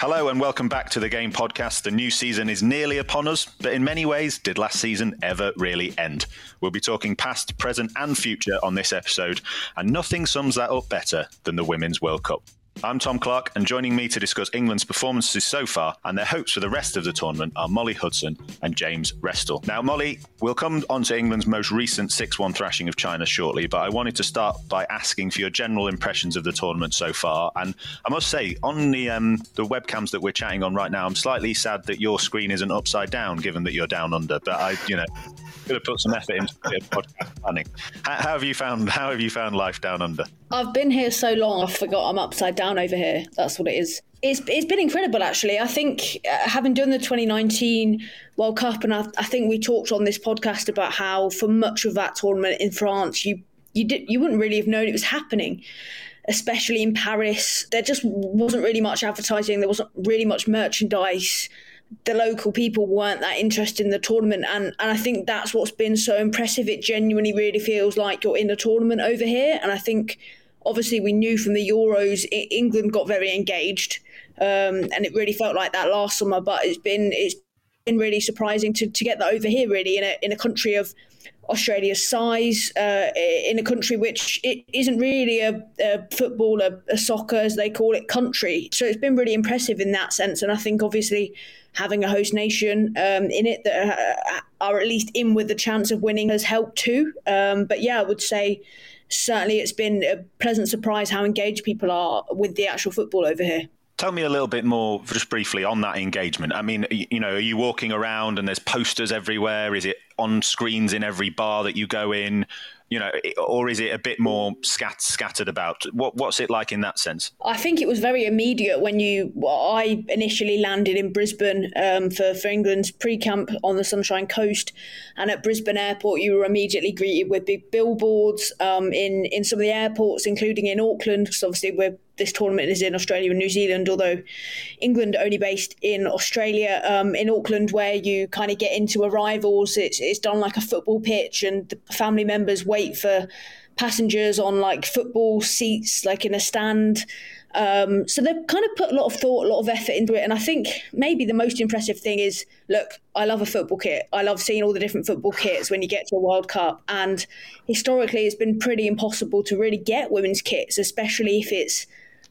Hello and welcome back to the Game Podcast. The new season is nearly upon us, but in many ways, did last season ever really end? We'll be talking past, present, and future on this episode, and nothing sums that up better than the Women's World Cup. I'm Tom Clarke, and joining me to discuss England's performances so far and their hopes for the rest of the tournament are Molly Hudson and James Restall. Now, Molly, we'll come on to England's most recent 6 1 thrashing of China shortly, but I wanted to start by asking for your general impressions of the tournament so far. And I must say, on the, um, the webcams that we're chatting on right now, I'm slightly sad that your screen isn't upside down, given that you're down under. But I, you know, could have put some effort into podcast planning. How, how, have you found How have you found life down under? I've been here so long, I forgot I'm upside down over here. That's what it is. It's it's been incredible actually. I think uh, having done the 2019 World Cup, and I, I think we talked on this podcast about how for much of that tournament in France, you you did you wouldn't really have known it was happening especially in Paris. There just wasn't really much advertising. There wasn't really much merchandise the local people weren't that interested in the tournament and and I think that's what's been so impressive it genuinely really feels like you're in a tournament over here and I think obviously we knew from the Euros England got very engaged um, and it really felt like that last summer but it's been it's been really surprising to, to get that over here really in a in a country of Australia's size uh, in a country which it isn't really a, a football, a, a, soccer as they call it, country. So it's been really impressive in that sense. And I think obviously having a host nation um, in it that uh, are at least in with the chance of winning has helped too. Um, but yeah, I would say certainly it's been a pleasant surprise how engaged people are with the actual football over here. Tell me a little bit more, just briefly, on that engagement. I mean, you know, are you walking around and there's posters everywhere? Is it on screens in every bar that you go in? You know, or is it a bit more scat- scattered about? What What's it like in that sense? I think it was very immediate when you. Well, I initially landed in Brisbane um, for for England's pre-camp on the Sunshine Coast, and at Brisbane Airport, you were immediately greeted with big billboards um, in in some of the airports, including in Auckland, because obviously we're this tournament is in Australia and New Zealand, although England only based in Australia. Um, in Auckland, where you kind of get into arrivals, it's, it's done like a football pitch, and the family members wait for passengers on like football seats, like in a stand. Um, so they've kind of put a lot of thought, a lot of effort into it. And I think maybe the most impressive thing is look, I love a football kit. I love seeing all the different football kits when you get to a World Cup. And historically, it's been pretty impossible to really get women's kits, especially if it's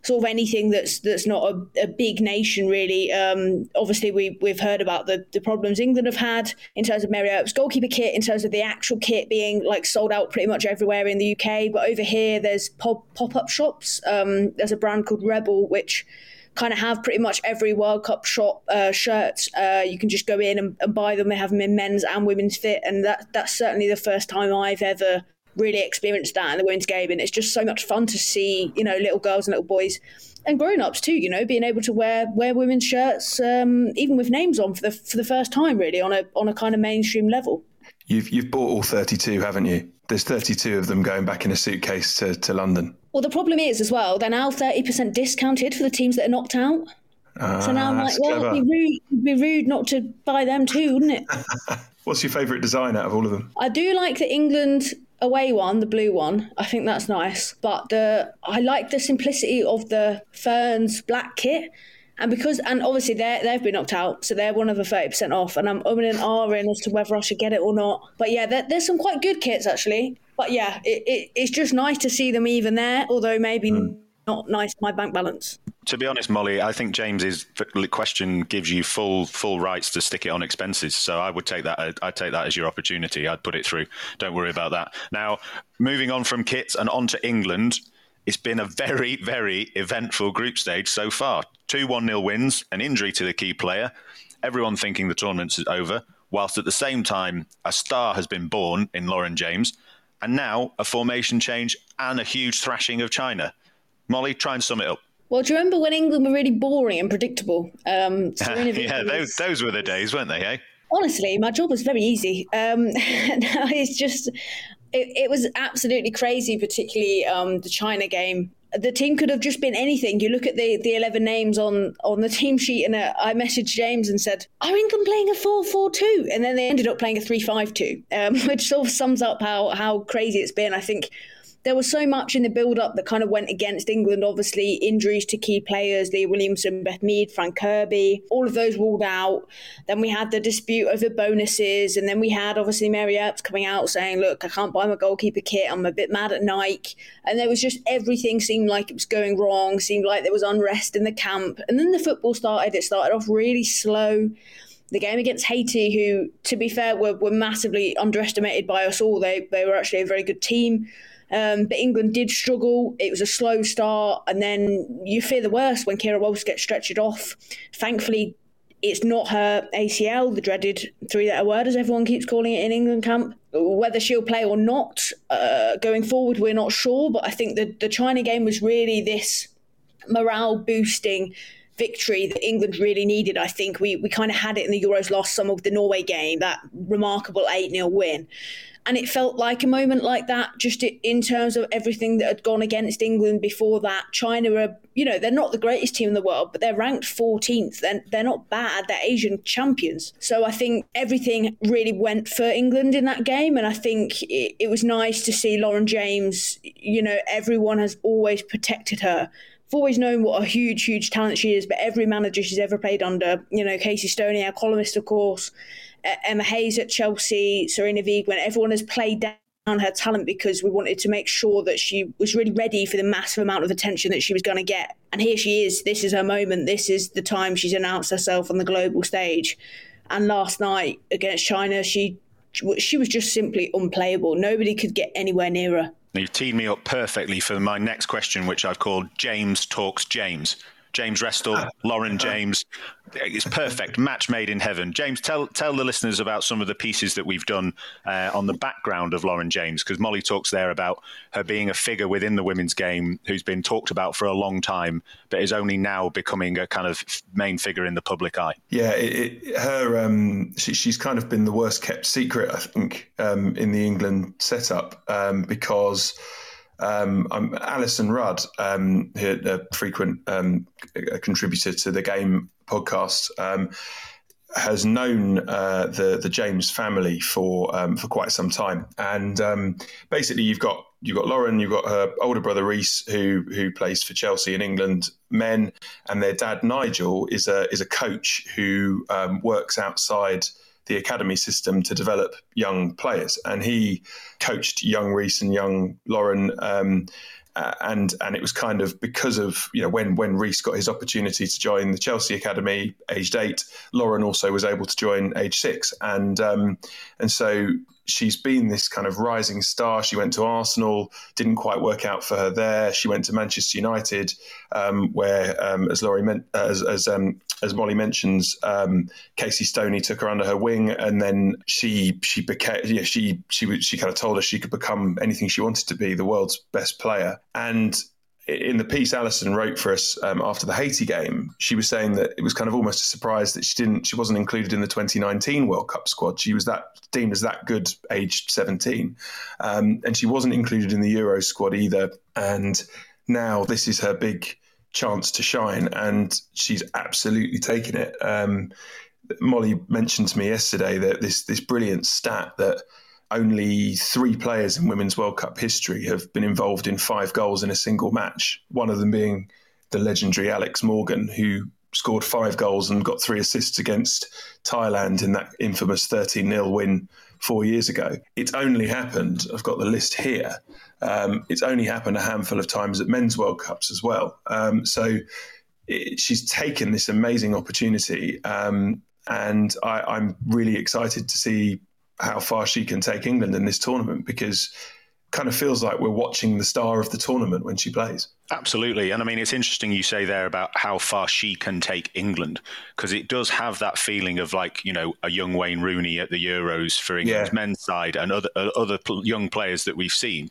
sort of anything that's that's not a, a big nation really. Um, obviously, we we've heard about the the problems England have had in terms of Mary Earps' goalkeeper kit, in terms of the actual kit being like sold out pretty much everywhere in the UK. But over here, there's pop pop up shops. Um, there's a brand called Rebel which kind of have pretty much every World Cup shop uh, shirt. Uh, you can just go in and, and, buy them. They have them in men's and women's fit, and that that's certainly the first time I've ever really experienced that in the women's game, and it's just so much fun to see, you know, little girls and little boys and grown ups too. You know, being able to wear wear women's shirts, um, even with names on for the for the first time, really on a on a kind of mainstream level. You've you've bought all thirty two, haven't you? There's 32 of them going back in a suitcase to, to London. Well, the problem is as well, they're now 30% discounted for the teams that are knocked out. Uh, so now I'm like, well, it'd be, rude, it'd be rude not to buy them too, wouldn't it? What's your favourite design out of all of them? I do like the England away one, the blue one. I think that's nice. But the I like the simplicity of the Ferns black kit. And because and obviously they they've been knocked out, so they're one of the thirty percent off. And I'm umming and ahhing as to whether I should get it or not. But yeah, there, there's some quite good kits actually. but yeah, it, it, it's just nice to see them even there, although maybe mm. not nice my bank balance. To be honest, Molly, I think James's question gives you full full rights to stick it on expenses. So I would take that. I'd take that as your opportunity. I'd put it through. Don't worry about that. Now, moving on from kits and on to England. It's been a very, very eventful group stage so far. Two 1 0 wins, an injury to the key player, everyone thinking the tournament is over, whilst at the same time, a star has been born in Lauren James, and now a formation change and a huge thrashing of China. Molly, try and sum it up. Well, do you remember when England were really boring and predictable? Um, yeah, those, those were the days, weren't they, eh? Honestly, my job was very easy. Um, it's just, it, it was absolutely crazy, particularly um, the China game. The team could have just been anything. You look at the, the 11 names on, on the team sheet, and uh, I messaged James and said, Are England playing a 4 4 2? And then they ended up playing a 3 5 2, um, which sort of sums up how, how crazy it's been. I think there was so much in the build up that kind of went against England. Obviously, injuries to key players, Leah Williamson, Beth Mead, Fran Kirby, all of those ruled out. Then we had the dispute over bonuses. And then we had obviously Mary Earps coming out saying, Look, I can't buy my goalkeeper kit. I'm a bit mad at Nike. And there was just everything seemed like it was going wrong, seemed like there was unrest in the camp. And then the football started. It started off really slow the game against Haiti, who, to be fair, were, were massively underestimated by us all. They, they were actually a very good team. Um, but England did struggle. It was a slow start, and then you fear the worst when Keira Walsh gets stretched off. Thankfully, it's not her ACL, the dreaded three-letter word, as everyone keeps calling it in England camp. Whether she'll play or not uh, going forward, we're not sure. But I think the the China game was really this morale boosting victory that England really needed. I think we, we kind of had it in the Euros last summer with the Norway game, that remarkable 8 0 win. And it felt like a moment like that, just in terms of everything that had gone against England before that. China are, you know, they're not the greatest team in the world, but they're ranked 14th. They're, they're not bad. They're Asian champions. So I think everything really went for England in that game. And I think it, it was nice to see Lauren James, you know, everyone has always protected her I've always known what a huge, huge talent she is, but every manager she's ever played under, you know, Casey Stoney, our columnist, of course, Emma Hayes at Chelsea, Sarina Wiegman, everyone has played down her talent because we wanted to make sure that she was really ready for the massive amount of attention that she was going to get. And here she is. This is her moment. This is the time she's announced herself on the global stage. And last night against China, she she was just simply unplayable. Nobody could get anywhere near her. You've teed me up perfectly for my next question, which I've called James Talks James. James Restall, ah. Lauren James. It's perfect, match made in heaven. James, tell tell the listeners about some of the pieces that we've done uh, on the background of Lauren James, because Molly talks there about her being a figure within the women's game who's been talked about for a long time, but is only now becoming a kind of main figure in the public eye. Yeah, it, it, her um, she, she's kind of been the worst kept secret, I think, um, in the England setup um, because um, I'm Alyson Rudd, um, a frequent um, a contributor to the Game podcast, um, has known uh, the the James family for um, for quite some time, and um, basically you've got you've got Lauren, you've got her older brother Reece, who who plays for Chelsea in England men, and their dad Nigel is a is a coach who works outside the academy system to develop young players. And he coached young Reece and young Lauren. Um, and and it was kind of because of you know when when Reece got his opportunity to join the Chelsea academy aged eight, Lauren also was able to join age six, and um, and so she's been this kind of rising star. She went to Arsenal, didn't quite work out for her there. She went to Manchester United, um, where, um, as Laurie meant, as as, um, as Molly mentions, um, Casey Stoney took her under her wing, and then she she became know, she she she kind of told her she could become anything she wanted to be, the world's best player, and in the piece Alyson wrote for us um, after the Haiti game, she was saying that it was kind of almost a surprise that she didn't, she wasn't included in the 2019 World Cup squad. She was that deemed as that good, aged 17, um, and she wasn't included in the Euro squad either. And now this is her big chance to shine, and she's absolutely taken it. Um, Molly mentioned to me yesterday that this this brilliant stat that only three players in Women's World Cup history have been involved in five goals in a single match. One of them being the legendary Alex Morgan, who scored five goals and got three assists against Thailand in that infamous 13 0 win four years ago. It's only happened, I've got the list here, um, it's only happened a handful of times at men's World Cups as well. Um, so it, she's taken this amazing opportunity. Um, and I, am really excited to see how far she can take England in this tournament because kind of feels like we're watching the star of the tournament when she plays. Absolutely. And I mean, it's interesting you say there about how far she can take England because it does have that feeling of like, you know, a young Wayne Rooney at the Euros for England's yeah. men's side and other, uh, other young players that we've seen.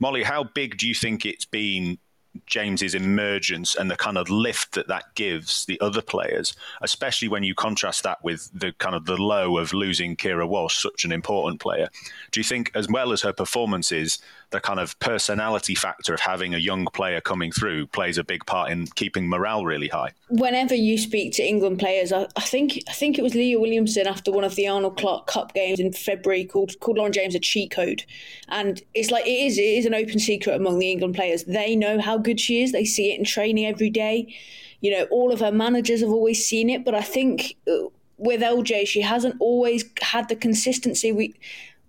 Molly, how big do you think it's been James's emergence and the kind of lift that that gives the other players, especially when you contrast that with the kind of the low of losing Keira Walsh, such an important player. Do you think, as well as her performances, the kind of personality factor of having a young player coming through plays a big part in keeping morale really high? Whenever you speak to England players, I, I think I think it was Leah Williamson after one of the Arnold Clark Cup games in February called called Lauren James a cheat code, and it's like it is it is an open secret among the England players. They know how good she is. They see it in training every day. You know, all of her managers have always seen it, but I think uh, with LJ, she hasn't always had the consistency. We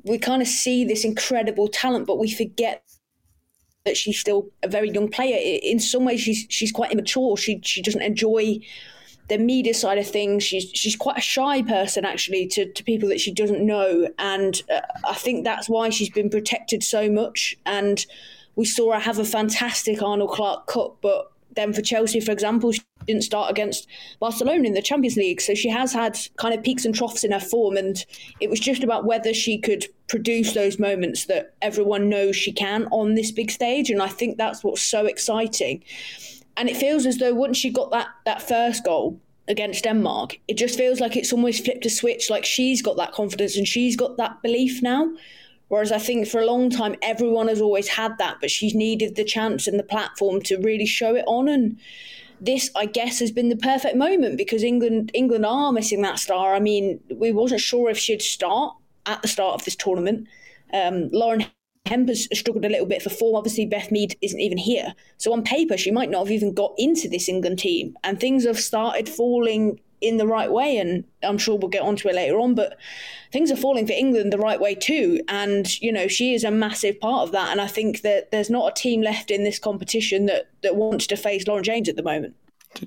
we kind of see this incredible talent, but we forget that she's still a very young player. In some ways, she's she's quite immature. She she doesn't enjoy the media side of things. She's she's quite a shy person actually to, to people that she doesn't know, and uh, I think that's why she's been protected so much. And we saw her have a fantastic Arnold Clark Cup, but then for Chelsea, for example, she didn't start against Barcelona in the Champions League. So she has had kind of peaks and troughs in her form. And it was just about whether she could produce those moments that everyone knows she can on this big stage. And I think that's what's so exciting. And it feels as though once she got that, that first goal, against Denmark, it just feels like it's almost flipped a switch. Like she's got that confidence and she's got that belief now. Whereas I think for a long time, everyone has always had that, but she's needed the chance and the platform to really show it on. And this, I guess, has been the perfect moment because England England are missing that star. I mean, we wasn't sure if she'd start at the start of this tournament. Um, Lauren Hemp has struggled a little bit for form. Obviously, Beth Mead isn't even here. So on paper, she might not have even got into this England team. And things have started falling in the right way. And I'm sure we'll get onto it later on, but things are falling for England the right way too. And, you know, she is a massive part of that. And I think that there's not a team left in this competition that, that wants to face Lauren James at the moment.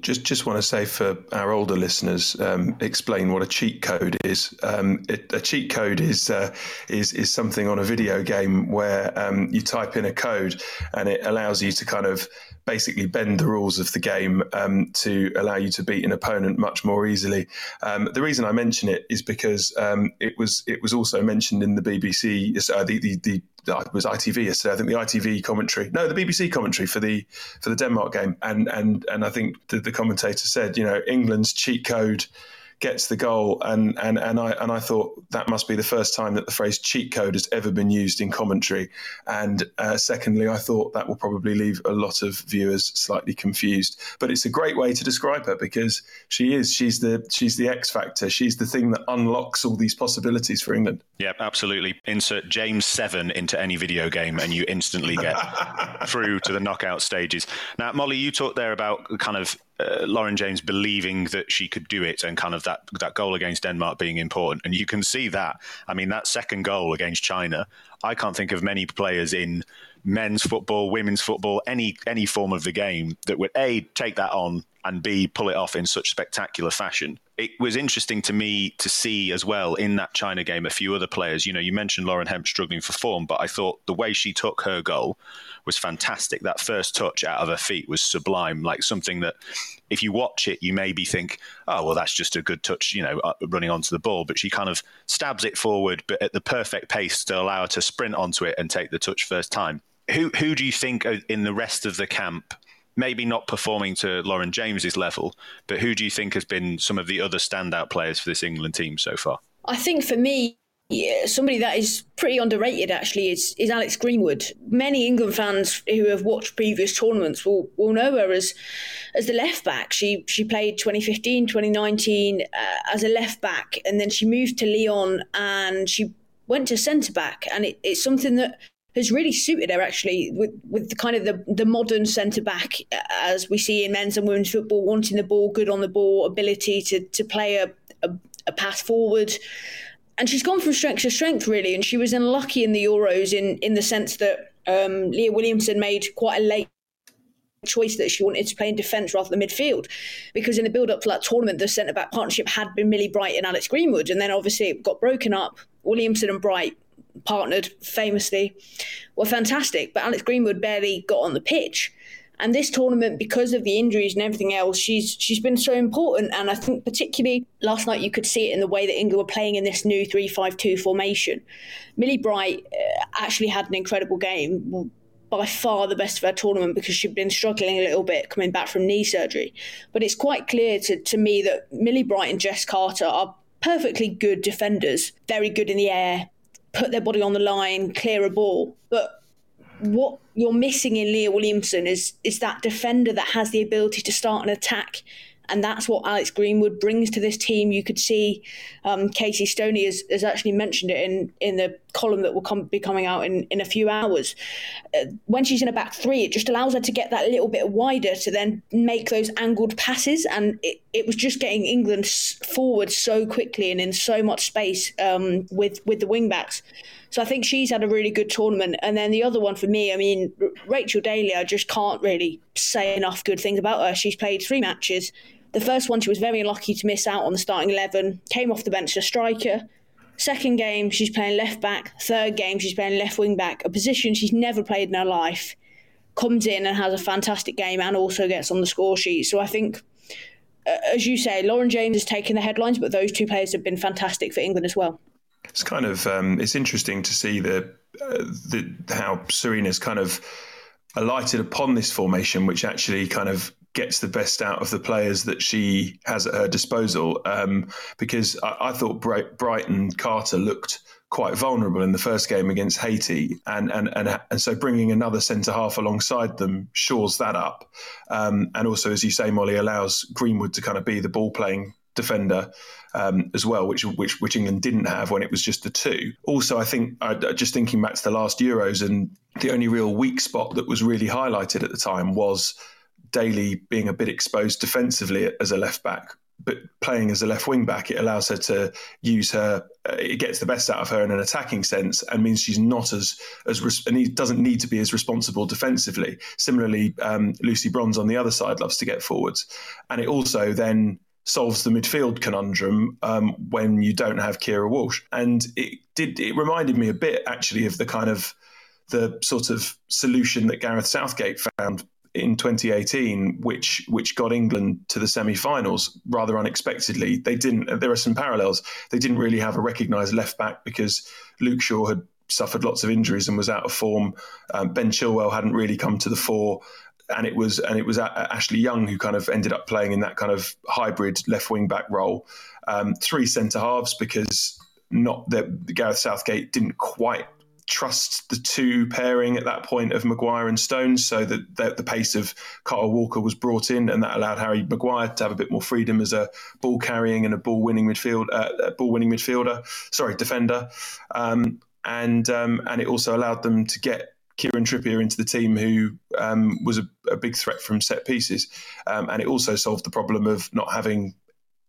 Just, just want to say for our older listeners, um, explain what a cheat code is. Um, it, a cheat code is uh, is is something on a video game where um, you type in a code and it allows you to kind of basically bend the rules of the game um, to allow you to beat an opponent much more easily. Um, the reason I mention it is because um, it was it was also mentioned in the BBC, uh, the, the, the Uh, it was ITV yesterday. I think the ITV commentary, no, the BBC commentary for the for the Denmark game, and and and I think the, the commentator said, you know, England's cheat code gets the goal, and and and I and I thought that must be the first time that the phrase cheat code has ever been used in commentary. And uh, secondly, I thought that will probably leave a lot of viewers slightly confused. But it's a great way to describe her because she is she's the she's the X factor. She's the thing that unlocks all these possibilities for England. Yeah, absolutely. Insert James Seven into any video game, and you instantly get through to the knockout stages. Now, Molly, you talked there about kind of uh, Lauren James believing that she could do it and kind of that that goal against Denmark being important. And you can see that. I mean, that second goal against China, I can't think of many players in men's football, women's football, any any form of the game that would a take that on and b pull it off in such spectacular fashion. It was interesting to me to see as well in that China game a few other players. You know, you mentioned Lauren Hemp struggling for form, but I thought the way she took her goal was fantastic. That first touch out of her feet was sublime, like something that if you watch it, you maybe think, oh, well, that's just a good touch, you know, uh, running onto the ball. But she kind of stabs it forward, but at the perfect pace to allow her to sprint onto it and take the touch first time. Who, who do you think in the rest of the camp maybe not performing to Lauren James's level, but who do you think has been some of the other standout players for this England team so far? I think for me, yeah, somebody that is pretty underrated actually is, is Alex Greenwood. Many England fans who have watched previous tournaments will, will know her as as the left back. She she played 2015, 2019 uh, as a left back, and then she moved to Lyon and she went to centre back, and it, it's something that has really suited her actually with with the kind of the, the modern centre back as we see in men's and women's football, wanting the ball, good on the ball, ability to to play a, a, a pass forward and she's gone from strength to strength really, and she was unlucky in the Euros in in the sense that um, Leah Williamson made quite a late choice that she wanted to play in defence rather than midfield. Because in the build up to that tournament, the centre back partnership had been Millie Bright and Alex Greenwood. And then obviously it got broken up. Williamson and Bright partnered famously were fantastic, but Alex Greenwood barely got on the pitch. And this tournament, because of the injuries and everything else, she's she's been so important. And I think particularly last night you could see it in the way that England were playing in this new three-five-two formation. Millie Bright uh, actually had an incredible game by far the best of her tournament because she'd been struggling a little bit coming back from knee surgery. But it's quite clear to, to me that Millie Bright and Jess Carter are perfectly good defenders, very good in the air, put their body on the line, clear a ball. But what you're missing in Leah Williamson is is that defender that has the ability to start an attack and that's what Alex Greenwood brings to this team. You could see um, Casey Stoney has, has, actually mentioned it in, in the column that will come, be coming out in, in a few hours. Uh, when she's in a back three, it just allows her to get that little bit wider to then make those angled passes. And it, it was just getting England forward so quickly and in so much space um, with, with the wing backs. So I think she's had a really good tournament. And then the other one for me, I mean, Rachel Daly, I just can't really say enough good things about her. She's played three matches. The first one, she was very lucky to miss out on the starting 11, came off the bench as a striker. Second game, she's playing left back. Third game, she's playing left wing back, a position she's never played in her life. Comes in and has a fantastic game and also gets on the score sheet. So I think, uh, as you say, Lauren James has taken the headlines, but those two players have been fantastic for England as well. It's kind of um, it's interesting to see the, uh, the how Sarina's kind of alighted upon this formation, which actually kind of gets the best out of the players that she has at her disposal. Um, because I, I, thought Bright, Brighton Carter looked quite vulnerable in the first game against Haiti, and and and, and so bringing another centre half alongside them shores that up. Um, and also, as you say, Molly allows Greenwood to kind of be the ball playing defender um, as well, which, which which England didn't have when it was just the two. Also, I think uh, just thinking back to the last Euros, and the only real weak spot that was really highlighted at the time was Daly being a bit exposed defensively as a left back, but playing as a left wing back, it allows her to use her. Uh, it gets the best out of her in an attacking sense, and means she's not as as and he doesn't need to be as responsible defensively. Similarly, um, Lucy Bronze on the other side loves to get forwards, and it also then solves the midfield conundrum um, when you don't have Keira Walsh. And it did. It reminded me a bit actually of the kind of the sort of solution that Gareth Southgate found in 2018, which which got England to the semi-finals rather unexpectedly. They didn't. There are some parallels. They didn't really have a recognised left back because Luke Shaw had suffered lots of injuries and was out of form. Um, ben Chilwell hadn't really come to the fore, and it was and it was Ashley Young who kind of ended up playing in that kind of hybrid left wing back role. Um, three centre halves because not that Gareth Southgate didn't quite trust the two pairing at that point of Maguire and Stones, so that the, the, pace of Kyle Walker was brought in, and that allowed Harry Maguire to have a bit more freedom as a ball carrying and a ball winning midfield, uh, ball winning midfielder, sorry, defender, um, and um, and it also allowed them to get Kieran Trippier into the team, who um, was a, a, big threat from set pieces, um, and it also solved the problem of not having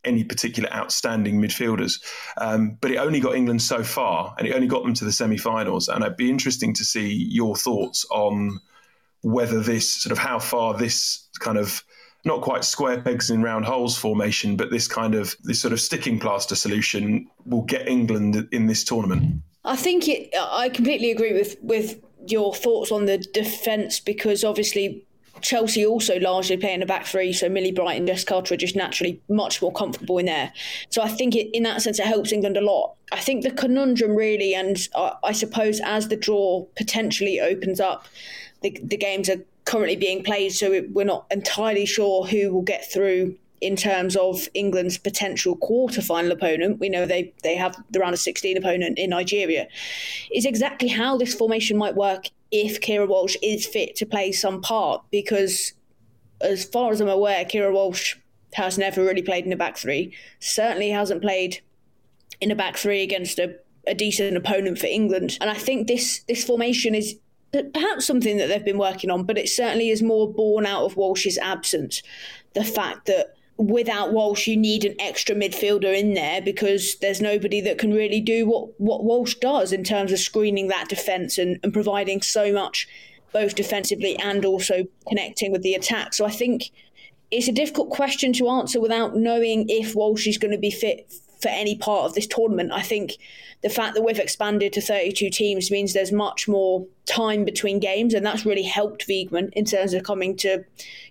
any particular outstanding midfielders. Um, but it only got England so far, and it only got them to the semi-finals. And it'd be interesting to see your thoughts on whether this sort of how far this kind of not quite square pegs in round holes formation, but this kind of this sort of sticking plaster solution will get England in this tournament. I think it. I completely agree with with your thoughts on the defence because obviously Chelsea also largely play in a back three, so Millie Bright and Jess Carter are just naturally much more comfortable in there. So I think it, in that sense, it helps England a lot. I think the conundrum really, and uh, I suppose as the draw potentially opens up, the, the games are currently being played, so it, we're not entirely sure who will get through in terms of England's potential quarter-final opponent. We know they they have the round of 16 opponent in Nigeria. Is exactly how this formation might work if Keira Walsh is fit to play some part because, as far as I'm aware, Keira Walsh has never really played in a back three. Certainly hasn't played in a back three against a, a decent opponent for England. And I think this this formation is perhaps something that they've been working on, but it certainly is more born out of Walsh's absence. The fact that without Walsh, you need an extra midfielder in there because there's nobody that can really do what, what Walsh does in terms of screening that defence and, and providing so much both defensively and also connecting with the attack. So I think it's a difficult question to answer without knowing if Walsh is going to be fit for any part of this tournament. I think the fact that we've expanded to 32 teams means there's much more time between games, and that's really helped Wiegman in terms of coming to,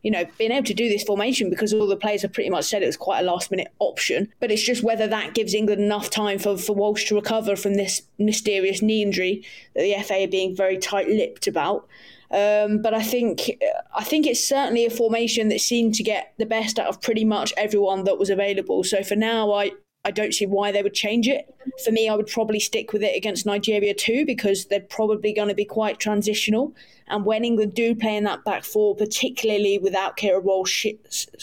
you know, being able to do this formation because all the players have pretty much said it was quite a last minute option. But it's just whether that gives England enough time for, for Walsh to recover from this mysterious knee injury that the FA are being very tight lipped about. Um, but I think I think it's certainly a formation that seemed to get the best out of pretty much everyone that was available. So for now, I I don't see why they would change it. For me, I would probably stick with it against Nigeria too, because they're probably going to be quite transitional. And when England do play in that back four, particularly without Keira Walsh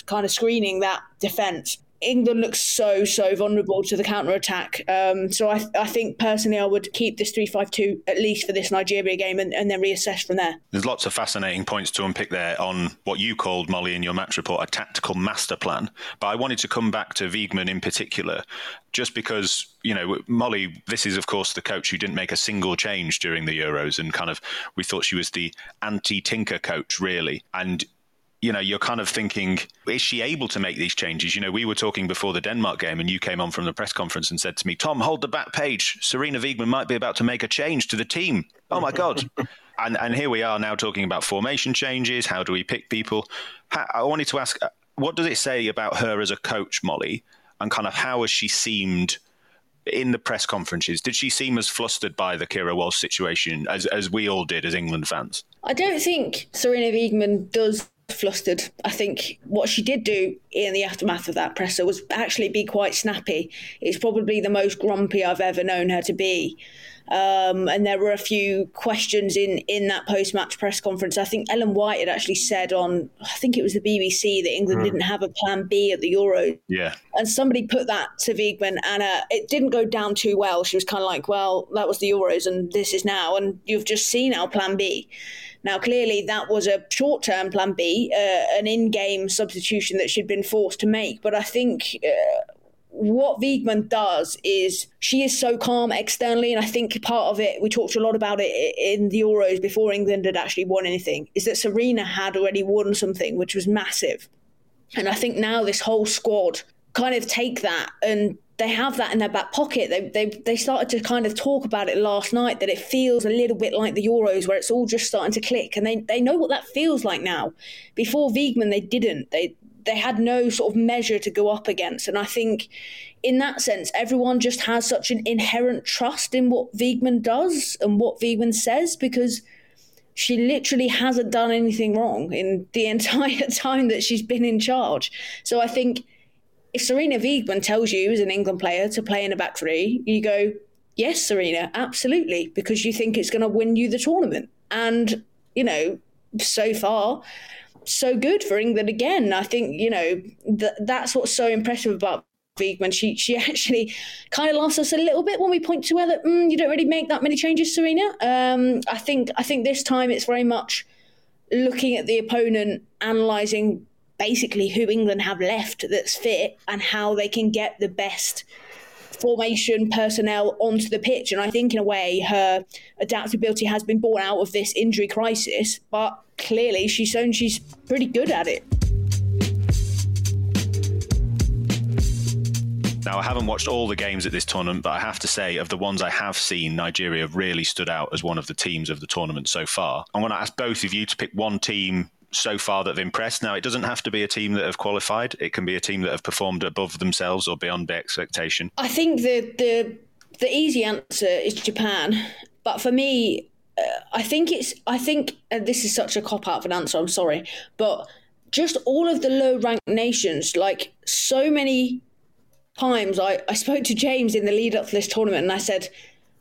kind of screening that defence, England looks so so vulnerable to the counter attack. Um, so I, I think personally I would keep this three five two at least for this Nigeria game and, and then reassess from there. There's lots of fascinating points to unpick there on what you called Molly in your match report a tactical master plan. But I wanted to come back to Wiegman in particular, just because you know Molly. This is of course the coach who didn't make a single change during the Euros, and kind of we thought she was the anti-Tinker coach really, and you know, you're kind of thinking, is she able to make these changes? You know, we were talking before the Denmark game, and you came on from the press conference and said to me, Tom, hold the back page. Sarina Wiegman might be about to make a change to the team. Oh my God. and, and here we are now talking about formation changes. How do we pick people? I wanted to ask, uh, what does it say about her as a coach, Molly? And kind of how has she seemed in the press conferences? Did she seem as flustered by the Keira Walsh situation as, as we all did as England fans? I don't think Sarina Wiegman does flustered. I think what she did do in the aftermath of that presser was actually be quite snappy. It's probably the most grumpy I've ever known her to be. Um, and there were a few questions in, in that post match press conference. I think Ellen White had actually said on, I think it was the BBC, that England mm. didn't have a plan B at the Euro. Yeah. And somebody put that to Wiegman, and uh, it didn't go down too well. She was kind of like, well, that was the Euros, and this is now, and you've just seen our plan B. Now, clearly, that was a short term plan B, uh, an in game substitution that she'd been forced to make. But I think. Uh, what Wiegman does is she is so calm externally, and I think part of it, we talked a lot about it in the Euros before England had actually won anything, is that Sarina had already won something, which was massive. And I think now this whole squad kind of take that and they have that in their back pocket. They, they they started to kind of talk about it last night that it feels a little bit like the Euros where it's all just starting to click and they, they know what that feels like now. Before Wiegman they didn't. They they had no sort of measure to go up against. And I think in that sense, everyone just has such an inherent trust in what Wiegman does and what Wiegman says because she literally hasn't done anything wrong in the entire time that she's been in charge. So I think if Sarina Wiegman tells you as an England player to play in a back three, you go, yes, Sarina, absolutely, because you think it's going to win you the tournament. And, you know, so far, so good for England again. I think, you know, th- that's what's so impressive about Wiegman. She she actually kind of laughs us a little bit when we point to her that mm, you don't really make that many changes, Sarina. Um, I think I think this time it's very much looking at the opponent, analysing basically who England have left that's fit and how they can get the best formation personnel onto the pitch. And I think, in a way, her adaptability has been born out of this injury crisis, but clearly she's shown she's pretty good at it. Now, I haven't watched all the games at this tournament, but I have to say, of the ones I have seen, Nigeria really stood out as one of the teams of the tournament so far. I'm going to ask both of you to pick one team so far that have impressed. Now, it doesn't have to be a team that have qualified. It can be a team that have performed above themselves or beyond their expectation. I think the the the easy answer is Japan, but for me, uh, I think it's I think this is such a cop out of an answer. I'm sorry, but just all of the low ranked nations, like so many times, I I spoke to James in the lead up to this tournament, and I said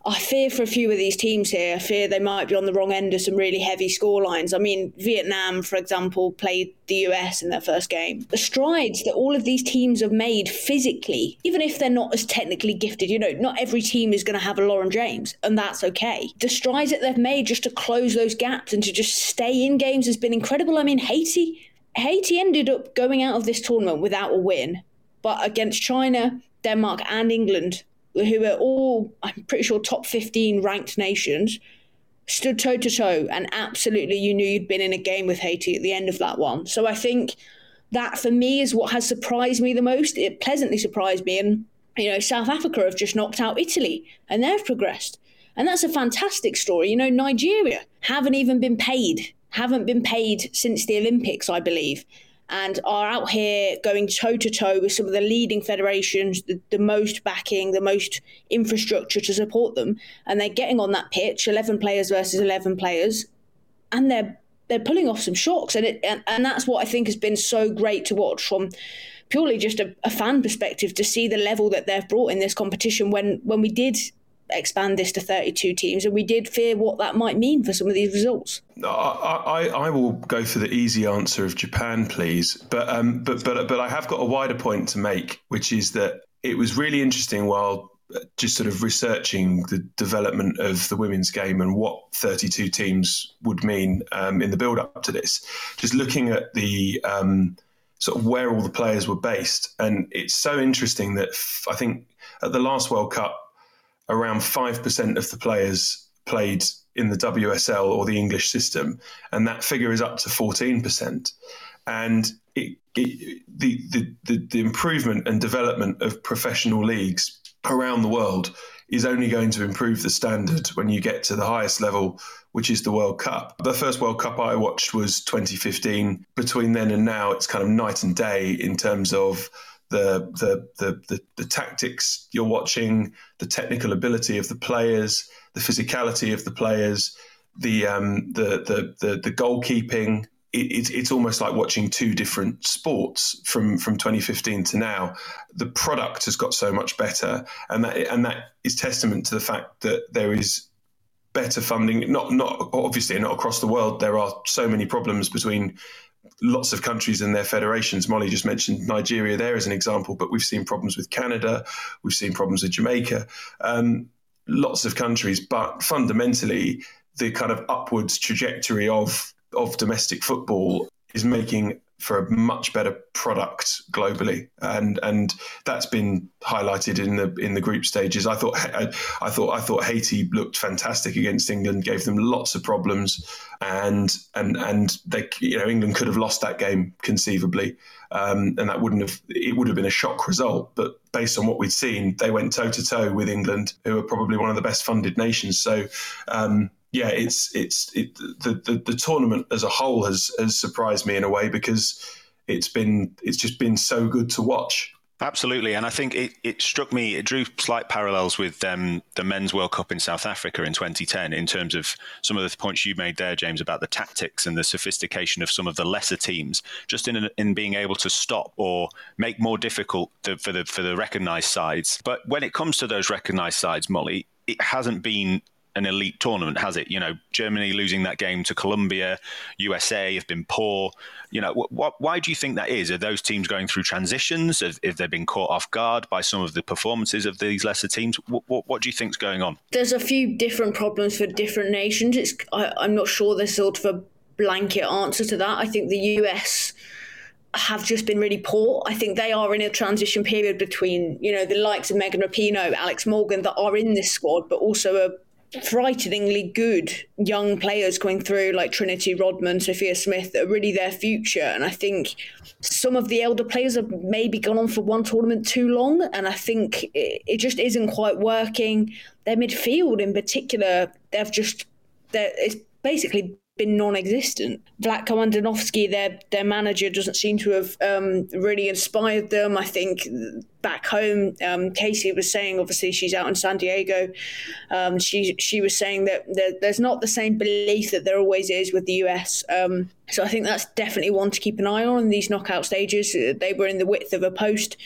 I fear for a few of these teams here. I fear they might be on the wrong end of some really heavy score lines. I mean, Vietnam, for example, played the US in their first game. The strides that all of these teams have made physically, even if they're not as technically gifted, you know, not every team is going to have a Lauren James, and that's okay. The strides that they've made just to close those gaps and to just stay in games has been incredible. I mean, Haiti Haiti ended up going out of this tournament without a win, but against China, Denmark, and England, who were all, I'm pretty sure, top 15 ranked nations, stood toe to toe. And absolutely, you knew you'd been in a game with Haiti at the end of that one. So I think that for me is what has surprised me the most. It pleasantly surprised me. And, you know, South Africa have just knocked out Italy and they've progressed. And that's a fantastic story. You know, Nigeria haven't even been paid, haven't been paid since the Olympics, I believe, and are out here going toe to toe with some of the leading federations, the, the most backing, the most infrastructure to support them. And they're getting on that pitch, 11 players versus 11 players, and they're they're pulling off some shocks. And, it, and, and that's what I think has been so great to watch from purely just a, a fan perspective to see the level that they've brought in this competition when when we did expand this to 32 teams, and we did fear what that might mean for some of these results. I, I, I will go for the easy answer of Japan, please, but um, but but but I have got a wider point to make, which is that it was really interesting while just sort of researching the development of the women's game and what 32 teams would mean um, in the build up to this. Just looking at the um, sort of where all the players were based, and it's so interesting that f- I think at the last World Cup around 5% of the players played in the WSL or the English system, and that figure is up to 14%. And it, it, the, the, the, the improvement and development of professional leagues around the world is only going to improve the standard when you get to the highest level, which is the World Cup. The first World Cup I watched was 2015. Between then and now, it's kind of night and day in terms of the, the the the, the, tactics you're watching, the technical ability of the players, the physicality of the players, the um, the, the the the goalkeeping. It, it's almost like watching two different sports from from 2015 to now. The product has got so much better, and that and that is testament to the fact that there is better funding. Not not obviously not across the world. There are so many problems between lots of countries and their federations. Molly just mentioned Nigeria there as an example, but we've seen problems with Canada, we've seen problems with Jamaica, um, lots of countries. But fundamentally, the kind of upwards trajectory of of domestic football is making for a much better product globally, and and that's been highlighted in the in the group stages. I thought I, I thought I thought Haiti looked fantastic against England, gave them lots of problems, and and and they you know England could have lost that game conceivably, um, and that wouldn't have it would have been a shock result. But based on what we'd seen, they went toe to toe with England, who are probably one of the best funded nations. So. Um, yeah, it's it's it, the, the the tournament as a whole has has surprised me in a way because it's been it's just been so good to watch. Absolutely, and I think it, it struck me. It drew slight parallels with um, the men's World Cup in South Africa in 2010 in terms of some of the points you made there, James, about the tactics and the sophistication of some of the lesser teams, just in in being able to stop or make more difficult to, for the for the recognised sides. But when it comes to those recognised sides, Molly, it hasn't been an elite tournament, has it? You know, Germany losing that game to Colombia, USA have been poor. You know, wh- wh- why do you think that is? Are those teams going through transitions? Have, have they been caught off guard by some of the performances of these lesser teams? What, what, do you think's going on? There's a few different problems for different nations. It's I, I'm not sure there's sort of a blanket answer to that. I think the US have just been really poor. I think they are in a transition period between, you know, the likes of Megan Rapinoe, Alex Morgan that are in this squad, but also a frighteningly good young players coming through like Trinity Rodman, Sophia Smith that are really their future. And I think some of the elder players have maybe gone on for one tournament too long. And I think it, it just isn't quite working. Their midfield in particular, they've just, they're, it's basically been non-existent. Vlatko Andonovski, their their manager, doesn't seem to have um, really inspired them. I think back home, um, Casey was saying, obviously she's out in San Diego. Um, she she was saying that there, there's not the same belief that there always is with the US. Um, so I think that's definitely one to keep an eye on in these knockout stages. They were in the width of a post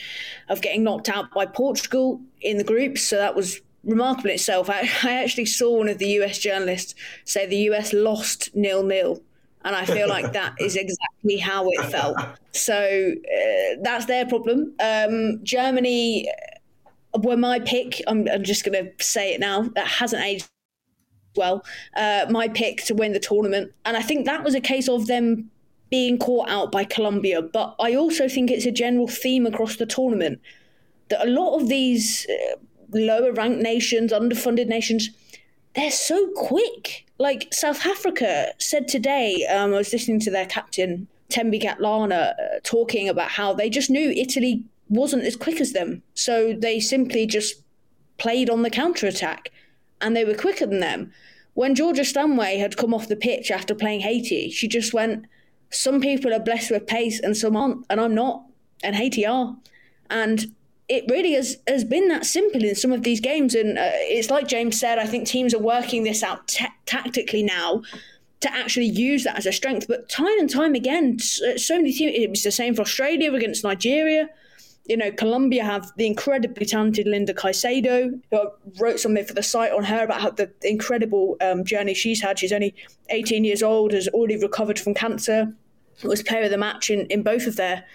of getting knocked out by Portugal in the groups, so that was remarkable in itself. I, I actually saw one of the US journalists say the US lost nil nil. And I feel like that is exactly how it felt. So uh, that's their problem. Um, Germany were my pick. I'm, I'm just going to say it now. That hasn't aged well. Uh, my pick to win the tournament. And I think that was a case of them being caught out by Colombia, but I also think it's a general theme across the tournament that a lot of these uh, lower ranked nations, underfunded nations, they're so quick. Like South Africa said today, um, I was listening to their captain, Thembi Kgatlana, uh, talking about how they just knew Italy wasn't as quick as them. So they simply just played on the counter attack and they were quicker than them. When Georgia Stanway had come off the pitch after playing Haiti, she just went, Some people are blessed with pace and some aren't, and I'm not, and Haiti are. And it really has, has been that simple in some of these games. And uh, it's like James said, I think teams are working this out t- tactically now to actually use that as a strength. But time and time again, so many teams, it was the same for Australia against Nigeria. You know, Colombia have the incredibly talented Linda Caicedo, who wrote something for the site on her about how the incredible um, journey she's had. She's only 18 years old, has already recovered from cancer, was player of the match in, in both of their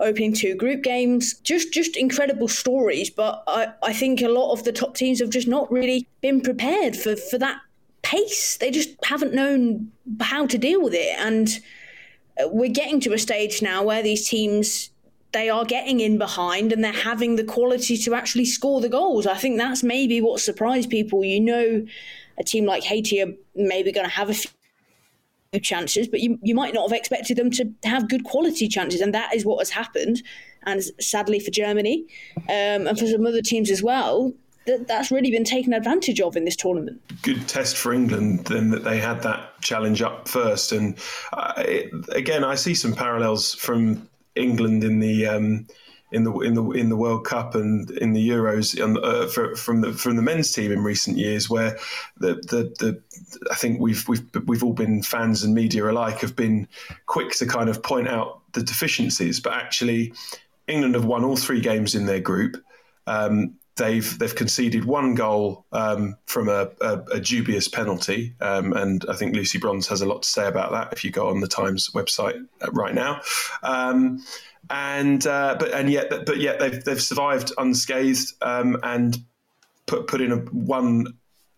opening two group games. Just just incredible stories, but I, I think a lot of the top teams have just not really been prepared for, for that pace. They just haven't known how to deal with it. And uh, we're getting to a stage now where these teams they are getting in behind and they're having the quality to actually score the goals. I think that's maybe what surprised people. You know, a team like Haiti are maybe going to have a few chances, but you, you might not have expected them to have good quality chances. And that is what has happened. And sadly for Germany um, and for some other teams as well, that, that's really been taken advantage of in this tournament. Good test for England, then that they had that challenge up first. And uh, again, I see some parallels from England in the. Um, in the in the in the World Cup and in the Euros uh, for, from the from the men's team in recent years, where the, the the I think we've we've we've all been fans and media alike have been quick to kind of point out the deficiencies, but actually England have won all three games in their group. Um, they've they've conceded one goal um, from a, a, a, dubious penalty, um, and I think Lucy Bronze has a lot to say about that. If you go on the Times website uh, right now, um, and uh, but and yet but yet they've they've survived unscathed um, and put put in a one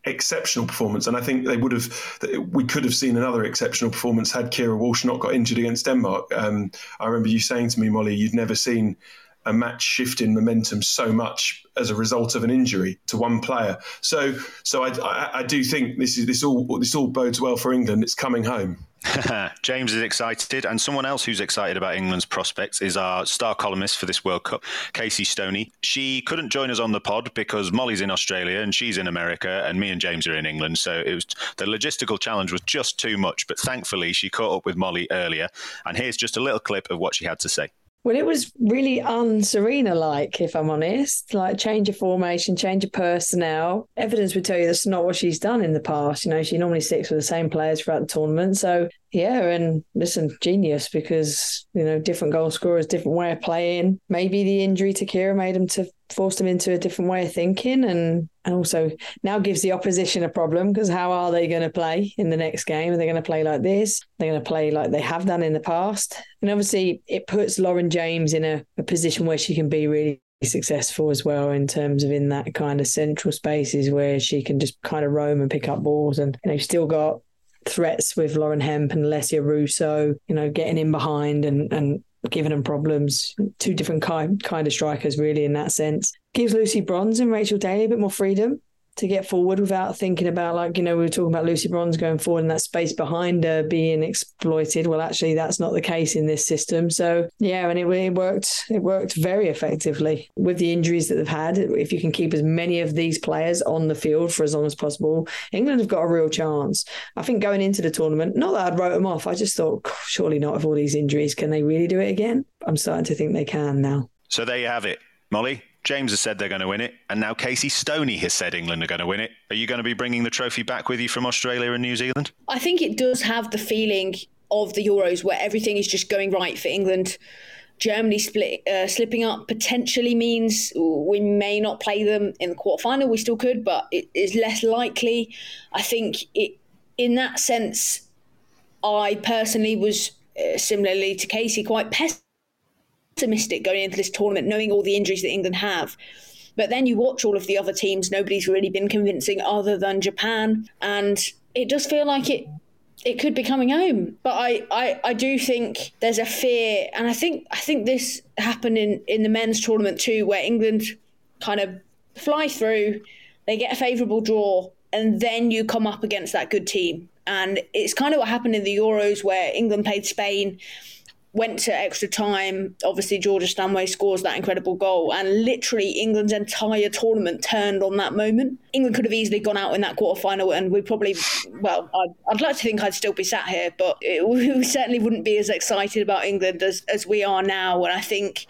exceptional performance. And I think they would have we could have seen another exceptional performance had Keira Walsh not got injured against Denmark. Um, I remember you saying to me, Molly, you'd never seen a match shift in momentum so much as a result of an injury to one player. So, so I, I, I, do think this is this all this all bodes well for England. It's coming home. James is excited, and someone else who's excited about England's prospects is our star columnist for this World Cup, Casey Stoney. She couldn't join us on the pod because Molly's in Australia and she's in America, and me and James are in England. So it was the logistical challenge was just too much. But thankfully, she caught up with Molly earlier, and here's just a little clip of what she had to say. Well, it was really un-Sarina like, if I'm honest. Like change of formation, change of personnel. Evidence would tell you that's not what she's done in the past. You know, she normally sticks with the same players throughout the tournament. So yeah, and listen, genius because you know different goal scorers, different way of playing. Maybe the injury to Keira made them to force them into a different way of thinking, and and also now gives the opposition a problem because how are they going to play in the next game? Are they going to play like this? They're going to play like they have done in the past, and obviously it puts Lauren James in a, a position where she can be really successful as well in terms of in that kind of central spaces where she can just kind of roam and pick up balls and you know still got threats with Lauren Hemp and Alessia Russo, you know, getting in behind and, and giving them problems. Two different kind, kind of strikers, really, in that sense. Gives Lucy Bronze and Rachel Daly a bit more freedom to get forward without thinking about like you know we were talking about Lucy Bronze going forward and that space behind her being exploited. Well, actually, that's not the case in this system. So yeah, and it, it worked. It worked very effectively with the injuries that they've had. If you can keep as many of these players on the field for as long as possible, England have got a real chance. I think going into the tournament, not that I'd wrote them off. I just thought surely not with all these injuries. Can they really do it again? I'm starting to think they can now. So there you have it, Molly. James has said they're going to win it, and now Casey Stoney has said England are going to win it. Are you going to be bringing the trophy back with you from Australia and New Zealand? I think it does have the feeling of the Euros where everything is just going right for England. Germany split, uh, slipping up potentially means we may not play them in the quarterfinal. We still could, but it is less likely. I think it, in that sense, I personally was uh, similarly to Casey quite pessimistic optimistic going into this tournament, knowing all the injuries that England have. But then you watch all of the other teams, nobody's really been convincing other than Japan. And it does feel like it it could be coming home. But I, I, I do think there's a fear, and I think I think this happened in, in the men's tournament too, where England kind of fly through, they get a favourable draw, and then you come up against that good team. And it's kind of what happened in the Euros where England played Spain went to extra time. Obviously, Georgia Stanway scores that incredible goal, and literally England's entire tournament turned on that moment. England could have easily gone out in that quarterfinal, and we probably, well, I'd, I'd like to think I'd still be sat here, but it, we certainly wouldn't be as excited about England as, as we are now. And I think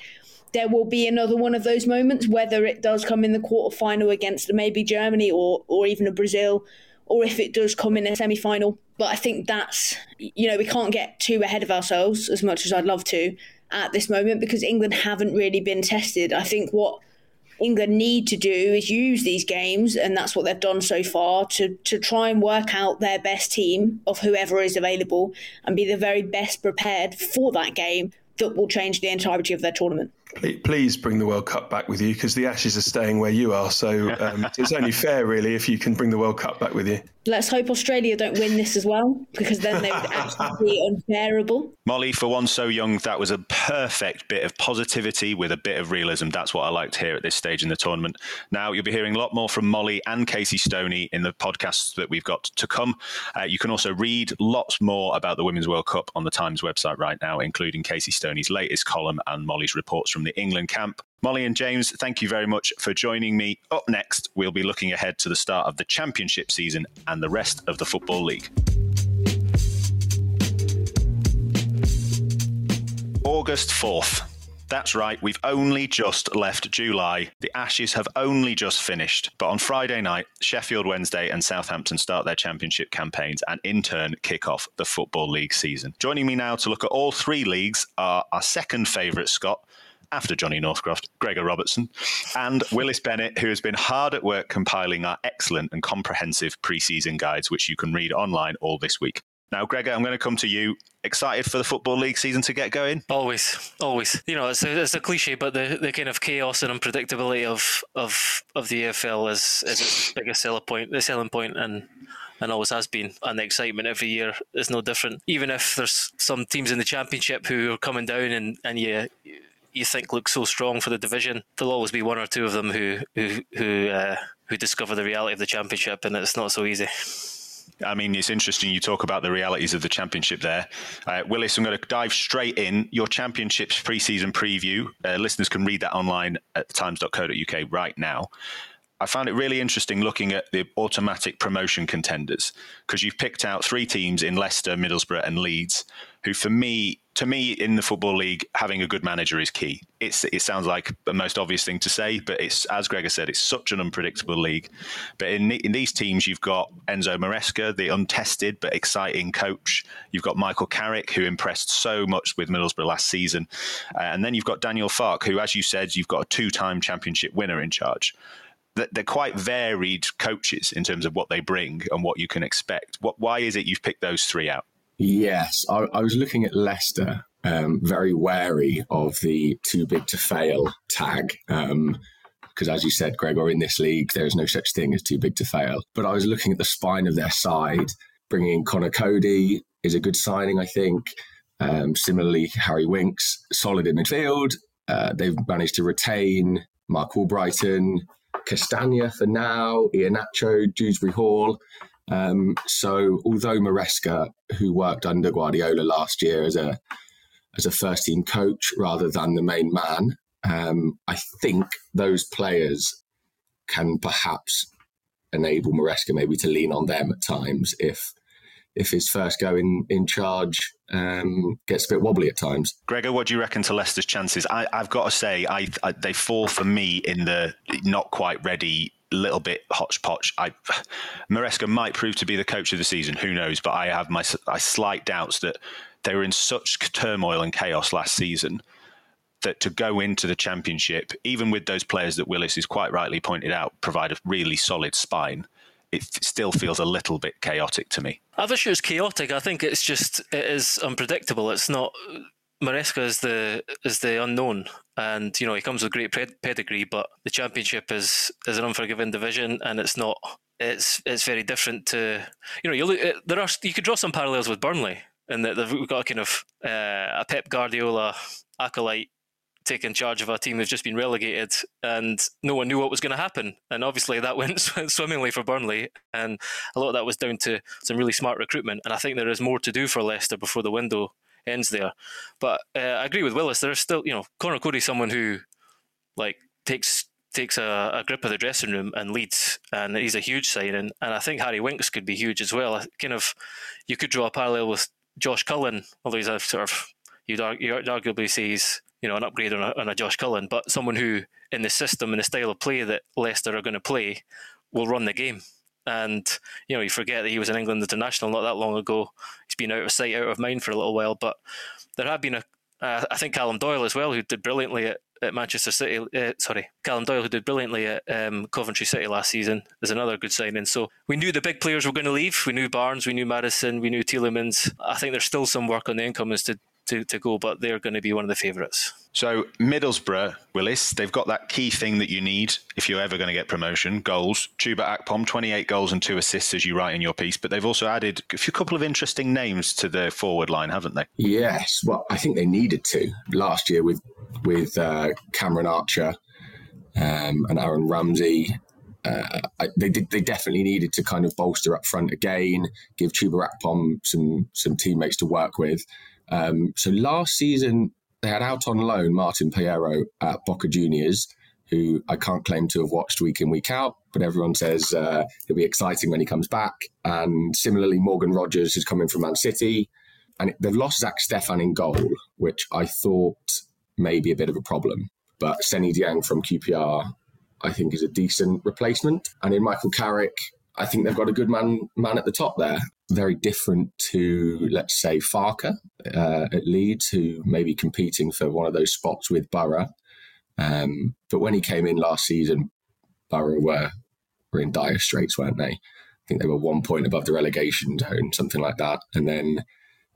there will be another one of those moments, whether it does come in the quarterfinal against maybe Germany or or even a Brazil or if it does come in a semi final. But I think that's, you know, we can't get too ahead of ourselves as much as I'd love to at this moment because England haven't really been tested. I think what England need to do is use these games, and that's what they've done so far, to, to try and work out their best team of whoever is available and be the very best prepared for that game that will change the entirety of their tournament. Please bring the World Cup back with you because the Ashes are staying where you are. So um, it's only fair, really, if you can bring the World Cup back with you. Let's hope Australia don't win this as well because then they would actually be unbearable. Molly, for one so young, that was a perfect bit of positivity with a bit of realism. That's what I liked here at this stage in the tournament. Now, you'll be hearing a lot more from Molly and Casey Stoney in the podcasts that we've got to come. Uh, you can also read lots more about the Women's World Cup on the Times website right now, including Casey Stoney's latest column and Molly's reports from the England camp. Molly and James, thank you very much for joining me. Up next, we'll be looking ahead to the start of the Championship season and the rest of the Football League. August 4th. That's right, we've only just left July. The Ashes have only just finished. But on Friday night, Sheffield Wednesday and Southampton start their championship campaigns and in turn kick off the Football League season. Joining me now to look at all three leagues are our second favourite Scot, after Johnny Northcroft, Gregor Robertson, and Willis Bennett, who has been hard at work compiling our excellent and comprehensive preseason guides, which you can read online all this week. Now, Gregor, I'm going to come to you. Excited for the Football League season to get going? Always, always. You know, it's a, it's a cliche, but the, the kind of chaos and unpredictability of of, of the EFL is, is its biggest selling point, the selling point, and and always has been. And the excitement every year is no different. Even if there's some teams in the Championship who are coming down and, and you you think look so strong for the division, there'll always be one or two of them who who who uh, who discover the reality of the championship, and it's not so easy. I mean, it's interesting you talk about the realities of the championship there. Uh, Willis, I'm going to dive straight in. Your championship's preseason preview, uh, listeners can read that online at times.co.uk right now. I found it really interesting looking at the automatic promotion contenders because you've picked out three teams in Leicester, Middlesbrough, and Leeds, who for me to me, in the football league, having a good manager is key. It's it sounds like the most obvious thing to say, but it's as Gregor said, it's such an unpredictable league. But in in these teams, you've got Enzo Maresca, the untested but exciting coach. You've got Michael Carrick, who impressed so much with Middlesbrough last season, uh, and then you've got Daniel Farke, who, as you said, you've got a two-time championship winner in charge they're quite varied coaches in terms of what they bring and what you can expect. What, why is it you've picked those three out? Yes, I, I was looking at Leicester, um, very wary of the too big to fail tag. Um, because as you said, Gregor, in this league, there is no such thing as too big to fail. But I was looking at the spine of their side. Bringing in Conor Coady is a good signing, I think. Um, similarly, Harry Winks, solid in midfield. Uh, they've managed to retain Marc Albrighton, Castagna for now, Iheanacho, Dewsbury Hall. Um, so although Maresca, who worked under Guardiola last year as a as a first team coach rather than the main man, um, I think those players can perhaps enable Maresca maybe to lean on them at times if if his first go in, in charge um, gets a bit wobbly at times. Gregor, what do you reckon to Leicester's chances? I, have got to say, I, I, they fall for me in the not quite ready little bit hodgepodge. I Maresca might prove to be the coach of the season. Who knows? But I have my slight doubts that they were in such turmoil and chaos last season that to go into the championship, even with those players that Willis is quite rightly pointed out, provide a really solid spine. It still feels a little bit chaotic to me. I wish it was chaotic. I think it's just it is unpredictable. It's not Maresca is the is the unknown, and you know he comes with great pedigree, but the championship is is an unforgiving division, and it's not it's it's very different to you know you look there are you could draw some parallels with Burnley in that they've got a kind of uh, a Pep Guardiola acolyte taking charge of a team who's just been relegated and no one knew what was going to happen. And obviously that went swimmingly for Burnley. And a lot of that was down to some really smart recruitment. And I think there is more to do for Leicester before the window ends there. But uh, I agree with Willis. There's still, you know, Conor Coady, someone who like takes takes a, a, grip of the dressing room and leads, and he's a huge signing. And I think Harry Winks could be huge as well. Kind of, you could draw a parallel with Josh Cullen, although he's a sort of you'd, you'd arguably say he's you know, an upgrade on a, on a Josh Cullen, but someone who, in the system and the style of play that Leicester are going to play, will run the game. And you know, you forget that he was an England international not that long ago. He's been out of sight, out of mind for a little while. But there have been a, uh, I think Callum Doyle as well, who did brilliantly at, at Manchester City. Uh, sorry, Callum Doyle, who did brilliantly at um, Coventry City last season, is another good signing. So we knew the big players were going to leave. We knew Barnes, we knew Madison, we knew Tielemans. I think there's still some work on the incomings to to, to go, but they're going to be one of the favourites. So Middlesbrough, Willis, they've got that key thing that you need if you're ever going to get promotion: goals. Chuba Akpom, 28 goals and two assists, as you write in your piece. But they've also added a few couple of interesting names to the forward line, haven't they? Yes. Well, I think they needed to last year with with uh, Cameron Archer um, and Aaron Ramsey. Uh, they did, they definitely needed to kind of bolster up front again, give Chuba Akpom some some teammates to work with. Um, so last season, they had out on loan Martin Payero at Boca Juniors, who I can't claim to have watched week in, week out, but everyone says uh, he'll be exciting when he comes back. And similarly, Morgan Rogers is coming from Man City. And they've lost Zack Steffen in goal, which I thought may be a bit of a problem. But Seny Dieng from QPR, I think, is a decent replacement. And in Michael Carrick, I think they've got a good man man at the top there. Very different to, let's say, Farke uh, at Leeds, who may be competing for one of those spots with Borough. Um, but when he came in last season, Borough were were in dire straits, weren't they? I think they were one point above the relegation zone, something like that. And then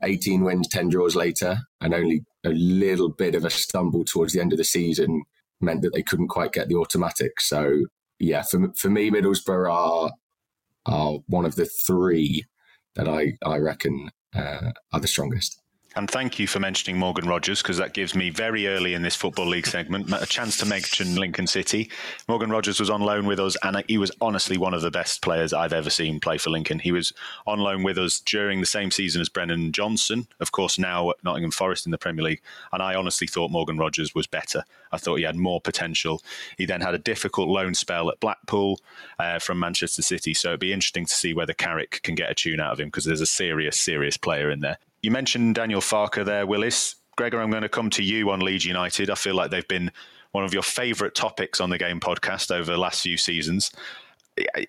18 wins, 10 draws later, and only a little bit of a stumble towards the end of the season meant that they couldn't quite get the automatic. So, yeah, for, for me, Middlesbrough are are one of the three that I, I reckon uh, are the strongest. And thank you for mentioning Morgan Rogers because that gives me very early in this Football League segment a chance to mention Lincoln City. Morgan Rogers was on loan with us, and he was honestly one of the best players I've ever seen play for Lincoln. He was on loan with us during the same season as Brennan Johnson, of course, now at Nottingham Forest in the Premier League. And I honestly thought Morgan Rogers was better. I thought he had more potential. He then had a difficult loan spell at Blackpool uh, from Manchester City, so it'd be interesting to see whether Carrick can get a tune out of him because there's a serious, serious player in there. You mentioned Daniel Farke there, Willis. Gregor, I'm going to come to you on Leeds United. I feel like they've been one of your favourite topics on the game podcast over the last few seasons.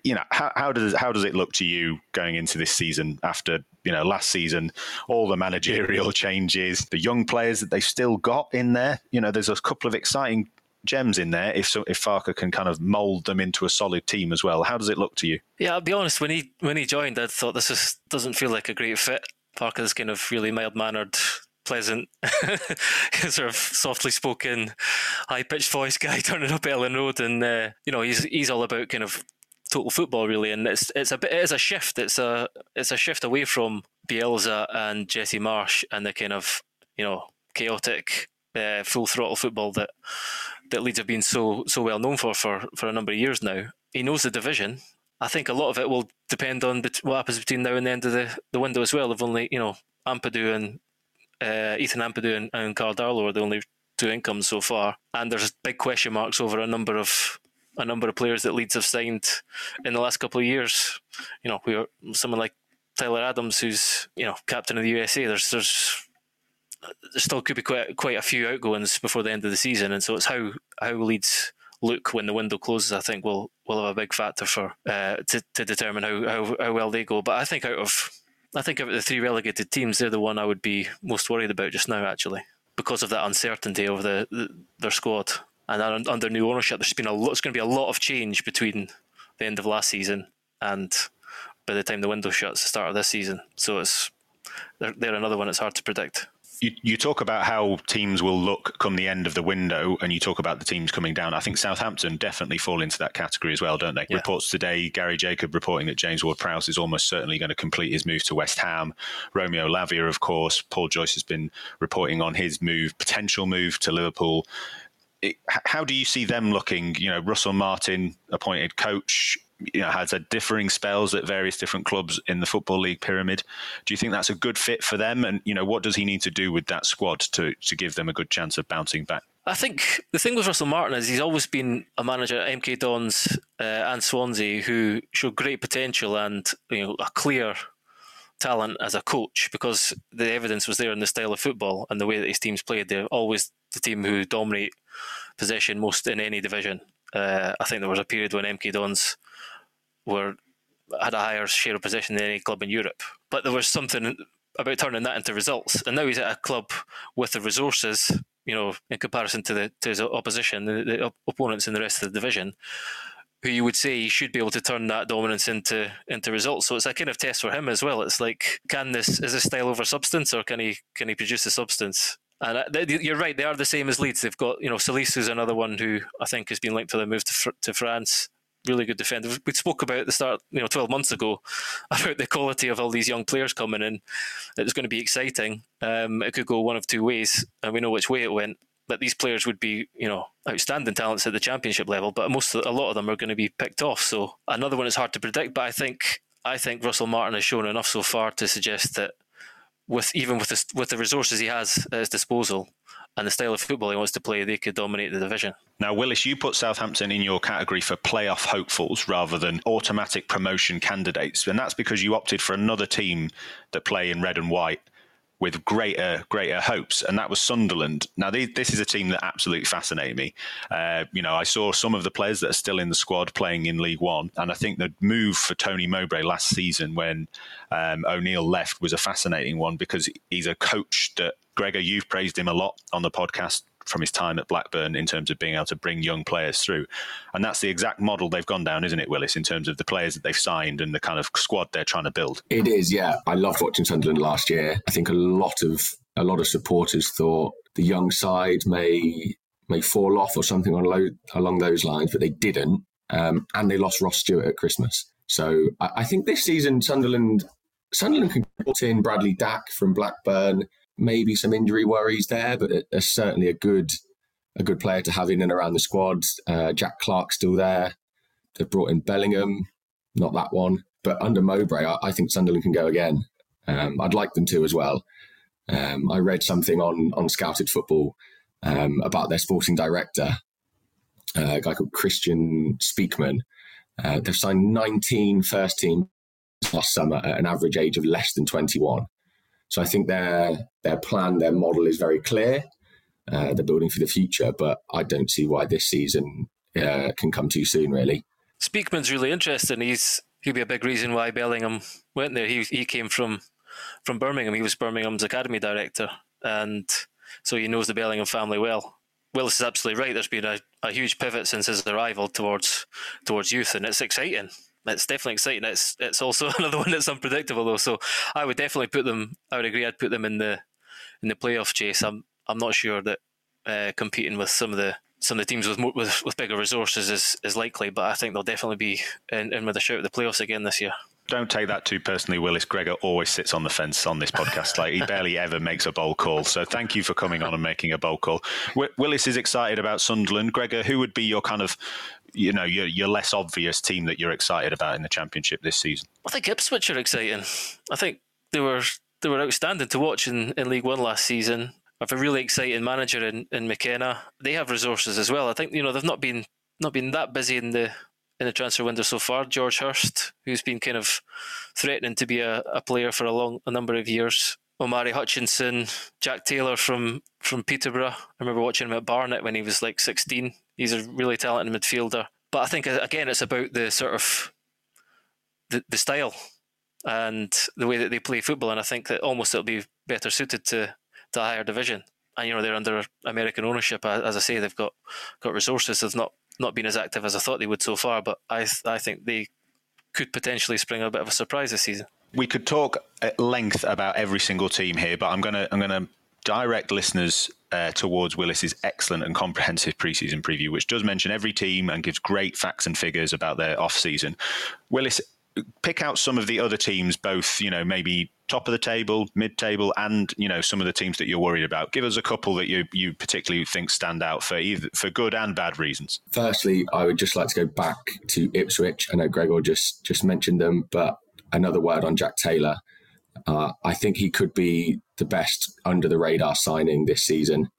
You know, how, how, does how does it look to you going into this season after you know last season, all the managerial changes, the young players that they've still got in there? You know, there's a couple of exciting gems in there if so, if Farke can kind of mold them into a solid team as well. How does it look to you? Yeah, I'll be honest. When he when he joined, I thought this is, doesn't feel like a great fit. Farke's kind of really mild mannered, pleasant, sort of softly spoken, high pitched voice guy turning up Elland Road, and uh, you know he's he's all about kind of total football really, and it's it's a bit it is a shift. It's a it's a shift away from Bielsa and Jesse Marsch and the kind of you know chaotic uh, full throttle football that that Leeds have been so so well known for for for a number of years now. He knows the division. I think a lot of it will depend on what happens between now and the end of the, the window as well. They've only, you know, Ampadu and uh, Ethan Ampadu and, and Karl Darlow are the only two incomes so far, and there's big question marks over a number of a number of players that Leeds have signed in the last couple of years. You know, we are someone like Tyler Adams, who's you know captain of the USA. There's there's there still could be quite quite a few outgoings before the end of the season, and so it's how how Leeds look when the window closes, I think will will have a big factor for uh, to to determine how, how how well they go. But I think out of I think out of the three relegated teams, they're the one I would be most worried about just now, actually, because of that uncertainty over the, the their squad and under new ownership. There's been a lot. It's going to be a lot of change between the end of last season and by the time the window shuts, the start of this season. So it's they're, they're another one. It's hard to predict. You, you talk about how teams will look come the end of the window, and you talk about the teams coming down. I think Southampton definitely fall into that category as well, don't they? Yeah. Reports today, Gary Jacob reporting that James Ward-Prowse is almost certainly going to complete his move to West Ham. Romeo Lavia, of course. Paul Joyce has been reporting on his move, potential move to Liverpool. It, how do you see them looking? You know, Russell Martin appointed coach you know has had differing spells at various different clubs in the football league pyramid. Do you think that's a good fit for them? And you know, what does he need to do with that squad to to give them a good chance of bouncing back? I think the thing with Russell Martin is he's always been a manager at MK Dons uh, and Swansea who showed great potential and you know a clear talent as a coach because the evidence was there in the style of football and the way that his teams played. They're always the team who dominate possession most in any division. Uh, I think there was a period when MK Dons were had a higher share of possession than any club in Europe. But there was something about turning that into results. And now he's at a club with the resources, you know, in comparison to the to his opposition, the, the opponents in the rest of the division, who you would say he should be able to turn that dominance into into results. So it's a kind of test for him as well. It's like, can this is this style over substance, or can he can he produce the substance? And you're right; they are the same as Leeds. They've got, you know, Salisu is another one who I think has been linked to the move to, to France really good defender. We spoke about the start, you know, 12 months ago about the quality of all these young players coming in. It was going to be exciting. Um, it could go one of two ways, and we know which way it went. That these players would be, you know, outstanding talents at the championship level, but most, a lot of them are going to be picked off. So another one is hard to predict. But I think, I think Russell Martin has shown enough so far to suggest that, with even with the, with the resources he has at his disposal, and the style of football he wants to play, they could dominate the division. Now, Willis, you put Southampton in your category for playoff hopefuls rather than automatic promotion candidates, and that's because you opted for another team that play in red and white with greater greater hopes, and that was Sunderland. Now, this is a team that absolutely fascinated me. Uh, you know, I saw some of the players that are still in the squad playing in League One, and I think the move for Tony Mowbray last season when um, O'Neill left was a fascinating one because he's a coach that Gregor, you've praised him a lot on the podcast from his time at Blackburn in terms of being able to bring young players through. And that's the exact model they've gone down, isn't it, Willis, in terms of the players that they've signed and the kind of squad they're trying to build? It is, yeah. I loved watching Sunderland last year. I think a lot of a lot of supporters thought the young side may may fall off or something along those lines, but they didn't. Um, and they lost Ross Stewart at Christmas. So I, I think this season Sunderland Sunderland can put in Bradley Dack from Blackburn maybe some injury worries there, but there's certainly a good a good player to have in and around the squad. Uh, Jack Clarke still there. They've brought in Bellingham, not that one, but under Mowbray, I, I think Sunderland can go again. Um, I'd like them to as well. Um, I read something on on Scouted Football um, about their sporting director, uh, a guy called Kristjaan Speakman. Uh, they've signed 19 first team last summer at an average age of less than 21. So I think their their plan, their model is very clear. Uh, they're building for the future, but I don't see why this season uh, can come too soon. Really, Speakman's really interesting. He's he'll be a big reason why Bellingham went there. He he came from from Birmingham. He was Birmingham's academy director, and so he knows the Bellingham family well. Willis is absolutely right. There's been a, a huge pivot since his arrival towards towards youth, and it's exciting it's definitely exciting. It's it's also another one that's unpredictable though. So I would definitely put them. I would agree. I'd put them in the in the playoff chase. I'm I'm not sure that uh, competing with some of the some of the teams with more, with with bigger resources is is likely, but I think they'll definitely be in, in with a shout at the playoffs again this year. Don't take that too personally, Willis. Gregor always sits on the fence on this podcast. Like he barely ever makes a bold call. So thank you for coming on and making a bold call. Willis is excited about Sunderland. Gregor, who would be your kind of you know your your less obvious team that you're excited about in the championship this season? I think Ipswich are exciting. I think they were they were outstanding to watch in, in League One last season. I've a really exciting manager in, in McKenna. They have resources as well. I think you know they've not been not been that busy in the in the transfer window so far. George Hirst, who's been kind of threatening to be a, a player for a long a number of years. Omari Hutchinson, Jack Taylor from from Peterborough. I remember watching him at Barnet when he was like 16. He's a really talented midfielder. But I think again, it's about the sort of the, the style and the way that they play football. And I think that almost it'll be better suited to a higher division. And you know they're under American ownership. As I say, they've got got resources. They've not not been as active as I thought they would so far. But I I think they could potentially spring a bit of a surprise this season. We could talk at length about every single team here, but I'm gonna I'm gonna direct listeners uh, towards Willis's excellent and comprehensive preseason preview, which does mention every team and gives great facts and figures about their off season. Willis, pick out some of the other teams, both you know maybe top of the table, mid table, and you know some of the teams that you're worried about. Give us a couple that you you particularly think stand out for either for good and bad reasons. Firstly, I would just like to go back to Ipswich. I know Gregor just just mentioned them, but another word on Jack Taylor. Uh, I think he could be the best under the radar signing this season.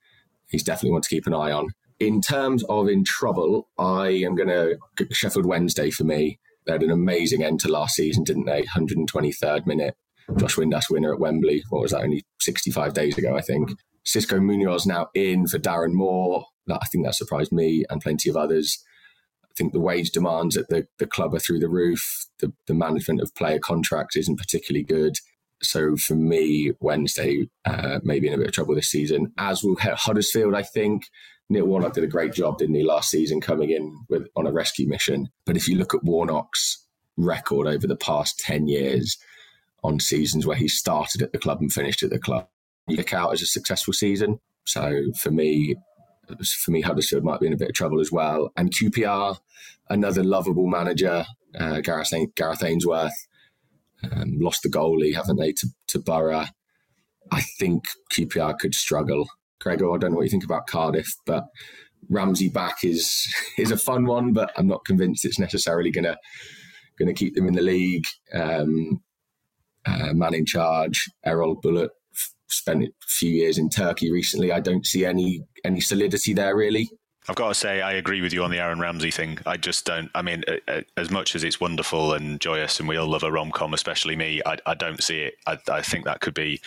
He's definitely one to keep an eye on. In terms of in trouble, I am going to Sheffield Wednesday for me. They had an amazing end to last season, didn't they? 123rd minute. Josh Windass winner at Wembley. What was that? Only 65 days ago, I think. Xisco Muñoz now in for Darren Moore. I think that surprised me and plenty of others. I think the wage demands at the, the club are through the roof. The, the management of player contracts isn't particularly good. So for me, Wednesday uh, maybe in a bit of trouble this season. As will Huddersfield, I think. Neil Warnock did a great job, didn't he, last season coming in with on a rescue mission. But if you look at Warnock's record over the past 10 years on seasons where he started at the club and finished at the club, you look out as a successful season. So for me, for me, Huddersfield might be in a bit of trouble as well. And QPR, another lovable manager, uh, Gareth, Gareth Ainsworth, um, lost the goalie, haven't they, to, to Borough? I think QPR could struggle. Gregor, I don't know what you think about Cardiff, but Ramsey back is is a fun one, but I'm not convinced it's necessarily gonna gonna keep them in the league. Um, uh, man in charge, Erol Bulut, spent a few years in Turkey recently. I don't see any any solidity there really. I've got to say, I agree with you on the Aaron Ramsey thing. I just don't. I mean, as much as it's wonderful and joyous, and we all love a rom com, especially me, I, I, don't see it. I, I, think that could be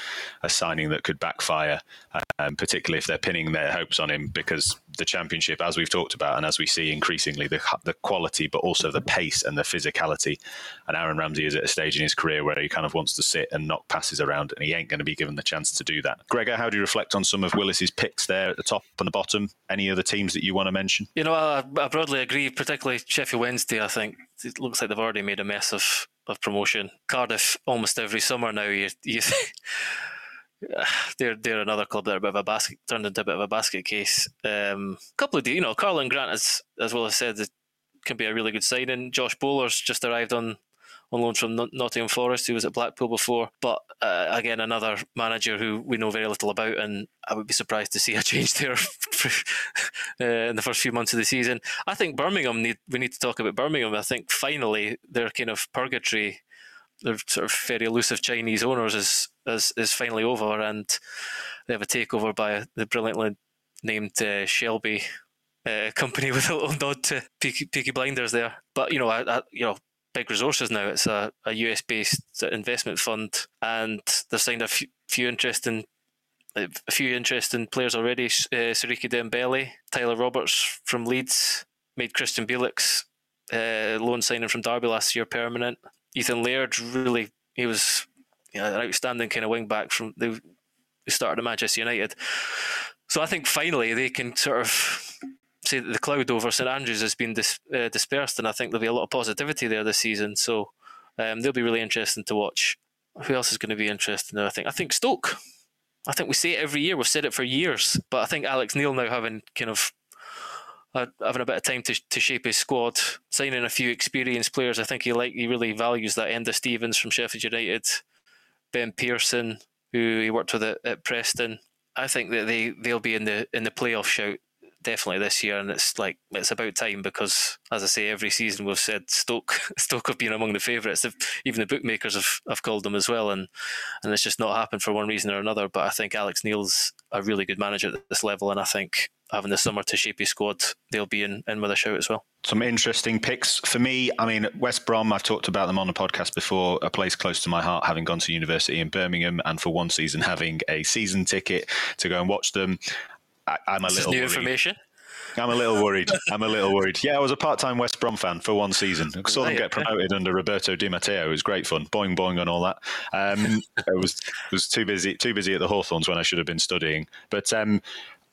a signing that could backfire, um, particularly if they're pinning their hopes on him, because the championship, as we've talked about, and as we see increasingly, the the quality, but also the pace and the physicality. And Aaron Ramsey is at a stage in his career where he kind of wants to sit and knock passes around, and he ain't going to be given the chance to do that. Gregor, how do you reflect on some of Willis's picks there at the top and the bottom? Any other teams that you want to mention? You know, I, I broadly agree, particularly Sheffield Wednesday. I think it looks like they've already made a mess of, of promotion. Cardiff, almost every summer now, you, you they're they're another club that are a bit of a basket turned into a bit of a basket case. Um, a couple of you know, Karlan Grant as as well as said, it can be a really good signing. Josh Bowler's just arrived on on loan from Nottingham Forest, who was at Blackpool before. But uh, again, another manager who we know very little about, and I would be surprised to see a change there uh, in the first few months of the season. I think Birmingham need we need to talk about Birmingham. I think finally their kind of purgatory, their sort of very elusive Chinese owners is is is finally over, and they have a takeover by the brilliantly named uh, Shelby. Uh, company with a little nod to Peaky, Peaky Blinders there, but you know, I, I, you know, big resources now. It's a, a US based investment fund, and they've signed a few, few interesting a few interesting players already. Uh, Siriki Dembele, Tyler Roberts from Leeds, made Krystian Bielik's uh, loan signing from Derby last year permanent. Ethan Laird really he was you know, an outstanding kind of wing back from the started at Manchester United. So I think finally they can sort of say the cloud over St Andrews has been dis, uh, dispersed, and I think there'll be a lot of positivity there this season. So um, they'll be really interesting to watch. Who else is going to be interesting? I think I think Stoke. I think we say it every year. We've said it for years, but I think Alex Neil now having kind of uh, having a bit of time to, to shape his squad, signing a few experienced players. I think he like he really values that. Enda Stevens from Sheffield United, Ben Pearson, who he worked with at, at Preston. I think that they they'll be in the in the playoff shout definitely this year, and it's like it's about time because, as I say, every season we've said Stoke Stoke have been among the favourites. Even the bookmakers have, have called them as well, and and it's just not happened for one reason or another. But I think Alex Neil's a really good manager at this level, and I think having the summer to shape his squad, they'll be in, in with a shout as well. Some interesting picks for me. I mean, West Brom, I've talked about them on the podcast before, a place close to my heart, having gone to university in Birmingham and for one season having a season ticket to go and watch them. I, am a this little new worried. information. I'm a little worried. I'm a little worried. Yeah, I was a part-time West Brom fan for one season. I saw them get promoted under Roberto Di Matteo. It was great fun. Boing boing and all that. Um, it was was too busy too busy at the Hawthorns when I should have been studying. But um,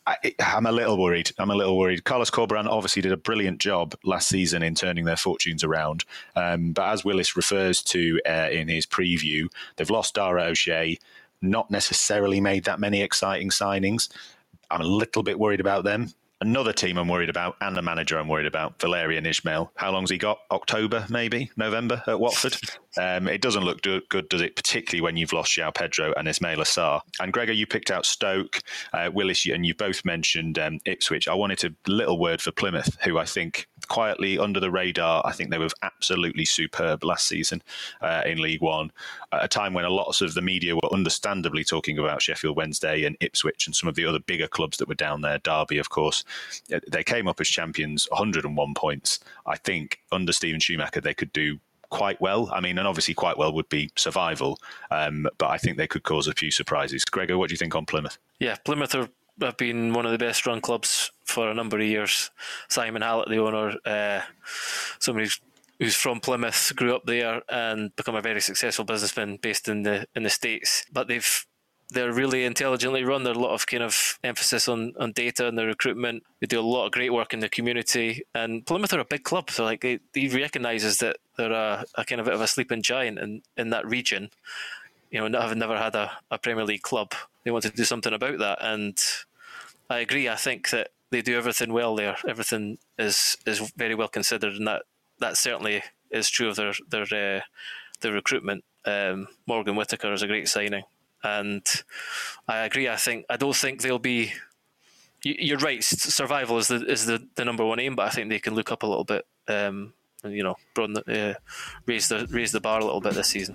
I, am a little worried. I'm a little worried. Carlos Corberán obviously did a brilliant job last season in turning their fortunes around. Um, but as Willis refers to uh, in his preview, they've lost Dara O'Shea not necessarily made that many exciting signings. I'm a little bit worried about them. Another team I'm worried about, and a manager I'm worried about, Valérien Ismaël. How long's he got? October, maybe November at Watford. Um, it doesn't look do- good, does it? Particularly when you've lost João Pedro and Ismaila Sarr. And Gregor, you picked out Stoke, uh, Willis, and you both mentioned um, Ipswich. I wanted a little word for Plymouth, who I think quietly under the radar. I think they were absolutely superb last season uh, in League One, at a time when a lot of the media were understandably talking about Sheffield Wednesday and Ipswich and some of the other bigger clubs that were down there. Derby, of course, uh, they came up as champions, 101 points. I think under Steven Schumacher they could do quite well. I mean, and obviously quite well would be survival, um, but I think they could cause a few surprises. Gregor, what do you think on Plymouth? Yeah, Plymouth are, have been one of the best run clubs for a number of years. Simon Hallett, the owner, uh, somebody who's from Plymouth, grew up there and become a very successful businessman based in the in the states. But they've they're really intelligently run. There's a lot of kind of emphasis on, on data and their recruitment. They do a lot of great work in the community. And Plymouth are a big club, so like he recognises that they're a, a, kind of bit of a sleeping giant in, in that region. You know, having never had a, a Premier League club, they want to do something about that. And I agree. I think that they do everything well there. Everything is is very well considered, and that that certainly is true of their their uh, their recruitment. Um, Morgan Whittaker is a great signing and I agree. I think I don't think they'll be. You're right. Survival is the is the, the number one aim, but I think they can look up a little bit. Um, and you know, broaden the, uh, raise the raise the bar a little bit this season.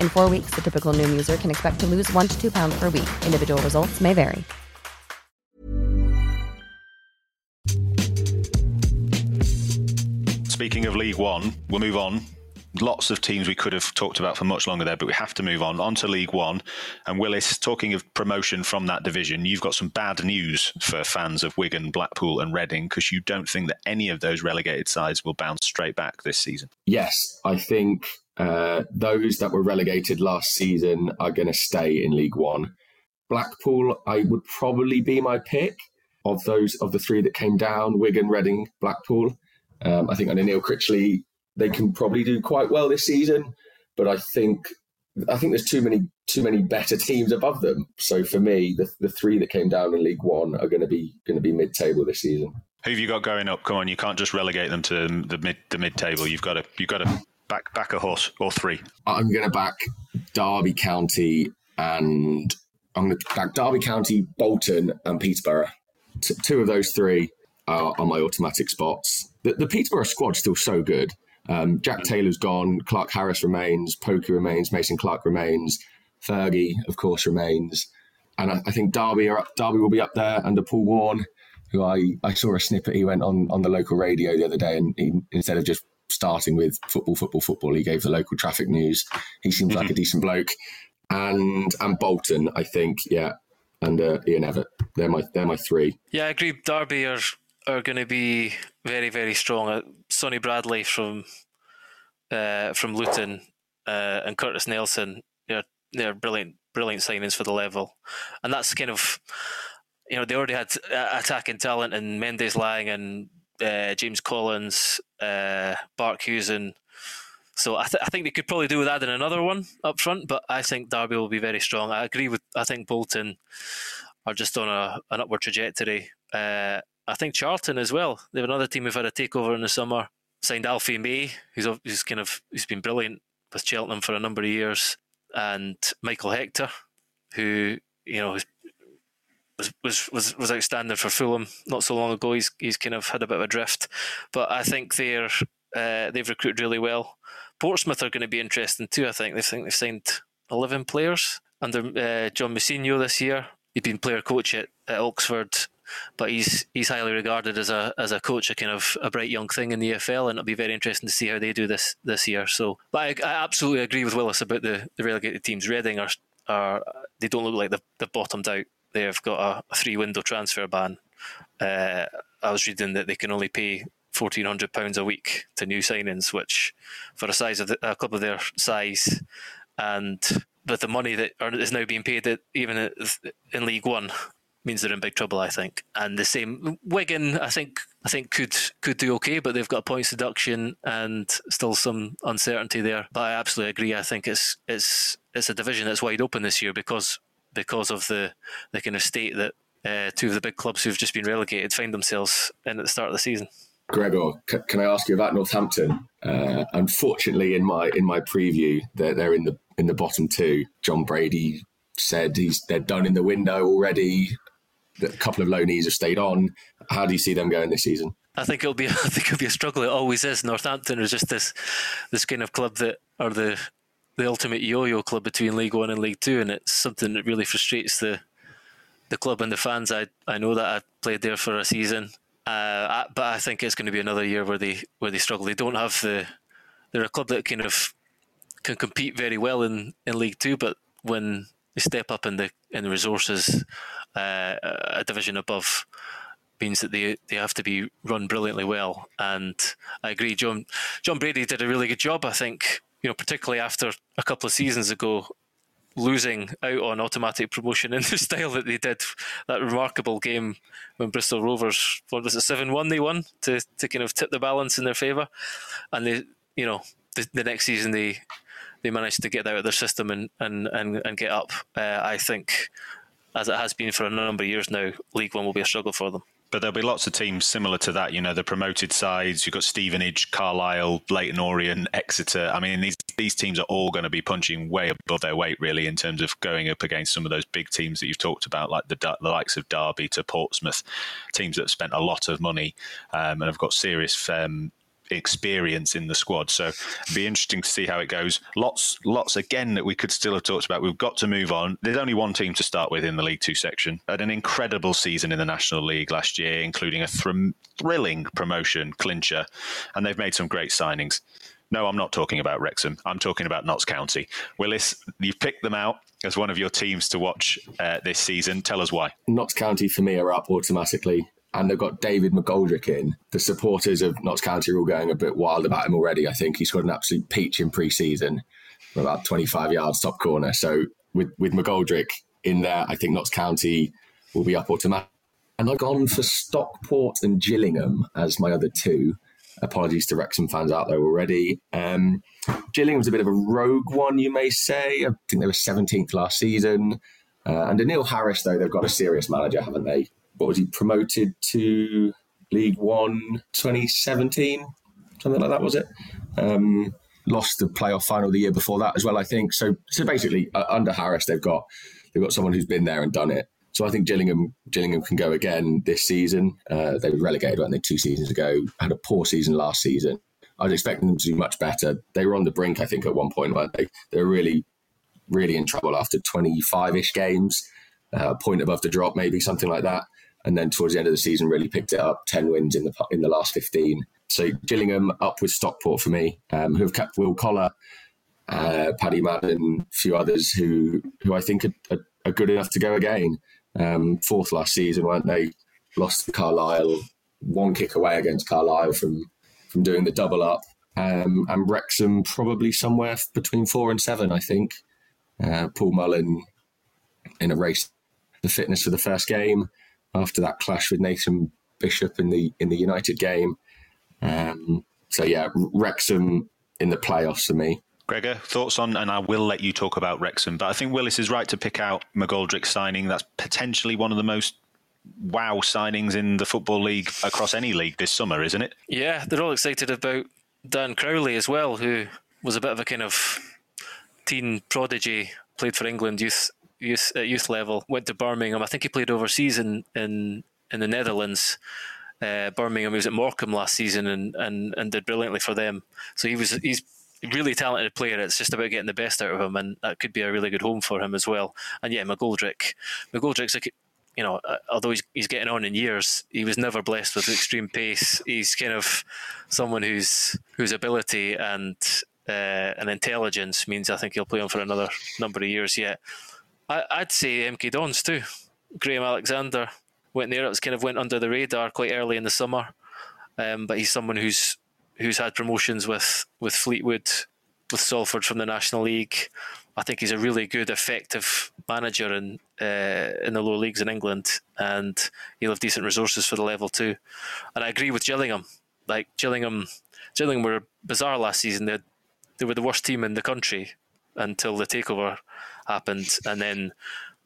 In four weeks, the typical Noom user can expect to lose one to two pounds per week. Individual results may vary. Speaking of League One, we'll move on lots of teams we could have talked about for much longer there, but we have to move on onto League One. And Willis, talking of promotion from that division, you've got some bad news for fans of Wigan, Blackpool, and Reading because you don't think that any of those relegated sides will bounce straight back this season. Yes, I think uh, those that were relegated last season are going to stay in League One. Blackpool, I would probably be my pick of those of the three that came down: Wigan, Reading, Blackpool. Um, I think under Neil Critchley, they can probably do quite well this season. But I think I think there's too many too many better teams above them. So for me, the the three that came down in League One are going to be going to be mid table this season. Who have you got going up? Come on, you can't just relegate them to the mid the mid table. You've got to you've got to back back a horse or three. I'm going to back Derby County and I'm going to back Derby County, Bolton, and Peterborough. T- two of those three are, are my automatic spots. The, the Peterborough squad's still so good. Um, Jack Taylor's gone. Clarke-Harris remains. Poku remains. Mason Clark remains. Fergie, of course, remains. And I, I, think Derby are up, Derby will be up there under Paul Warne, who I, I saw a snippet. He went on, on the local radio the other day, and he, instead of just starting with football, football, football. He gave the local traffic news. He seems mm-hmm. like a decent bloke. And and Bolton, I think, yeah, and uh, Ian Evatt. They're my they're my three. Yeah, I agree. Derby are are going to be very very strong. Uh, Sonny Bradley from uh, from Luton uh, and Curtis Nelson. They're they're brilliant brilliant signings for the level, and that's kind of you know they already had uh, attacking talent in Mendez-Laing and uh, James Collins, uh, Barkhuizen. So I, th- I think they could probably do with adding another one up front, but I think Derby will be very strong. I agree with. I think Bolton are just on a an upward trajectory. Uh, I think Charlton as well. They have another team who've had a takeover in the summer. Signed Alfie May, who's who's kind of he's been brilliant with Cheltenham for a number of years, and Michael Hector, who you know was was was outstanding for Fulham not so long ago. He's he's kind of had a bit of a drift, but I think they're uh, they've recruited really well. Portsmouth are going to be interesting too. I think they think they've signed eleven players under uh, John Mousinho this year. He'd been player coach at, at Oxford, but he's he's highly regarded as a as a coach, a kind of a bright young thing in the EFL, and it'll be very interesting to see how they do this this year. So, but I, I absolutely agree with Willis about the, the relegated teams. Reading are are they don't look like they've, they've bottomed out. They've got a, three window transfer ban. Uh, I was reading that they can only pay fourteen hundred pounds a week to new signings, which for a size of the, a club of their size, and with the money that is now being paid even in League One, means they're in big trouble. I think. And the same Wigan, I think, I think could could do okay, but they've got a points deduction and still some uncertainty there. But I absolutely agree. I think it's it's it's a division that's wide open this year because because of the the kind of state that uh, two of the big clubs who've just been relegated find themselves in at the start of the season. Gregor, c- can I ask you about Northampton? Uh, unfortunately, in my in my preview, they're, they're in the in the bottom two. Jon Brady said he's they're done in the window already. A couple of loanees have stayed on. How do you see them going this season? I think it'll be I think it'll be a struggle. It always is. Northampton is just this this kind of club that are the the ultimate yo-yo club between League One and League Two, and it's something that really frustrates the the club and the fans. I I know that I played there for a season, uh, but I think it's going to be another year where they where they struggle. They don't have the they're a club that kind of can compete very well in, in League Two, but when they step up in the in the resources, uh, a division above means that they they have to be run brilliantly well. And I agree, John Jon Brady did a really good job. I think you know, particularly after a couple of seasons ago, losing out on automatic promotion in the style that they did. That remarkable game when Bristol Rovers, what was it, seven one they won to to kind of tip the balance in their favour, and they, you know, the, the next season they they managed to get out of their system and and and, and get up. Uh, I think, as it has been for a number of years now, League One will be a struggle for them. But there'll be lots of teams similar to that. You know, the promoted sides. You've got Stevenage, Carlisle, Leyton Orient, Exeter. I mean, these these teams are all going to be punching way above their weight, really, in terms of going up against some of those big teams that you've talked about, like the, the likes of Derby to Portsmouth, teams that have spent a lot of money um, and have got serious um, experience in the squad. So be interesting to see how it goes. Lots, lots again that we could still have talked about. We've got to move on. There's only one team to start with in the League Two section. Had an incredible season in the National League last year, including a thr- thrilling promotion clincher, and they've made some great signings. No, I'm not talking about Wrexham. I'm talking about Notts County. Willis, you've picked them out as one of your teams to watch uh, this season. Tell us why. Notts County for me are up automatically and they've got David McGoldrick in. The supporters of Notts County are all going a bit wild about him already. I think he's got an absolute peach in pre-season from about 25 yards top corner. So with, with McGoldrick in there, I think Notts County will be up automatic. And I've gone for Stockport and Gillingham as my other two. Apologies to Wrexham fans out there already. Um, Gillingham's a bit of a rogue one, you may say. I think they were 17th last season. Uh, under Neil Harris, though, they've got a serious manager, haven't they? What was he promoted to League One 2017, something like that, was it? Um, lost the playoff final the year before that as well, I think. So, so basically, uh, under Harris, they've got they've got someone who's been there and done it. So I think Gillingham Gillingham can go again this season. Uh, they were relegated, I think, two seasons ago. Had a poor season last season. I was expecting them to do much better. They were on the brink, I think, at one point, weren't they? They were really, really in trouble after 25 ish games, uh, a point above the drop, maybe something like that and then towards the end of the season really picked it up 10 wins in the in the last 15 so Gillingham up with Stockport for me, um, who have kept Will Collar, uh, Paddy Madden, a few others who who I think are, are, are good enough to go again. Um, fourth last season, weren't they? Lost to Carlisle, one kick away against Carlisle from from doing the double up. Um, and Wrexham probably somewhere between four and seven, I think. Uh, Paul Mullin in a race the fitness for the first game after that clash with Nathan Bishop in the in the United game. Um, so yeah, Wrexham in the playoffs for me. Gregor, thoughts on, and I will let you talk about Wrexham, but I think Willis is right to pick out McGoldrick's signing. That's potentially one of the most wow signings in the Football League across any league this summer, isn't it? Yeah, they're all excited about Dan Crowley as well, who was a bit of a kind of teen prodigy, played for England youth youth at youth level, went to Birmingham. I think he played overseas in in, in the Netherlands. Uh, Birmingham he was at Morecambe last season and, and, and did brilliantly for them. So he was he's a really talented player. It's just about getting the best out of him, and that could be a really good home for him as well. And yeah, McGoldrick, McGoldrick's like you know, uh, although he's, he's getting on in years, he was never blessed with extreme pace. He's kind of someone whose whose ability and uh, and intelligence means I think he'll play on for another number of years yet. I, would say MK Dons too. Graham Alexander went there. It was kind of went under the radar quite early in the summer, um, but he's someone who's who's had promotions with with Fleetwood, with Salford from the National League. I think he's a really good, effective manager in uh, in the lower leagues in England, and he'll have decent resources for the level too. And I agree with Gillingham. Like Gillingham, Gillingham were bizarre last season. They they were the worst team in the country until the takeover happened, and then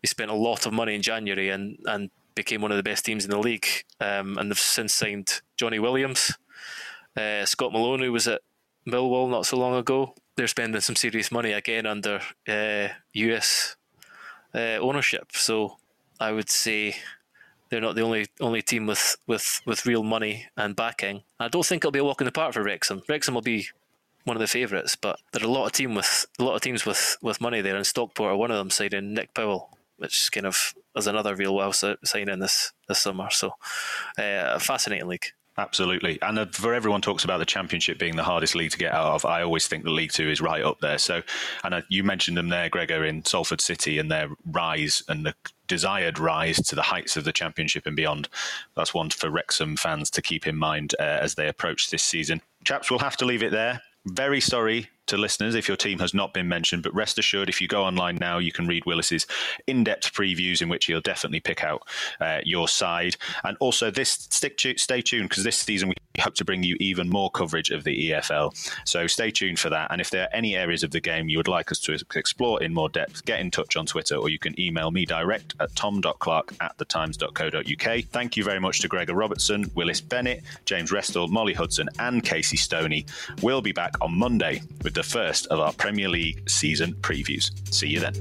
they spent a lot of money in January and and became one of the best teams in the league. Um, and they've since signed Johnny Williams, uh, Scott Malone, who was at Millwall not so long ago. They're spending some serious money again under uh, US uh, ownership. So I would say they're not the only only team with, with, with real money and backing. I don't think it'll be a walk in the park for Wrexham. Wrexham will be one of the favourites, but there are a lot of team with a lot of teams with, with money there, and Stockport are one of them, signing Nick Powell, which kind of is another real well signing this this summer. So, uh, fascinating league. Absolutely. And uh, for everyone talks about the championship being the hardest league to get out of, I always think the League Two is right up there. So, and uh, you mentioned them there, Gregor, in Salford City and their rise and the desired rise to the heights of the championship and beyond. That's one for Wrexham fans to keep in mind uh, as they approach this season. Chaps, we'll have to leave it there. Very sorry to listeners if your team has not been mentioned, but rest assured, if you go online now, you can read Willis's in depth previews in which he'll definitely pick out uh, your side. And also, this stick to, stay tuned because this season we hope to bring you even more coverage of the EFL. So stay tuned for that. And if there are any areas of the game you would like us to explore in more depth, get in touch on Twitter or you can email me direct at tom.clark at thetimes.co.uk. Thank you very much to Gregor Robertson, Willis Bennett, James Restall, Molly Hudson, and Casey Stoney. We'll be back on Monday with the first of our Premier League season previews. See you then.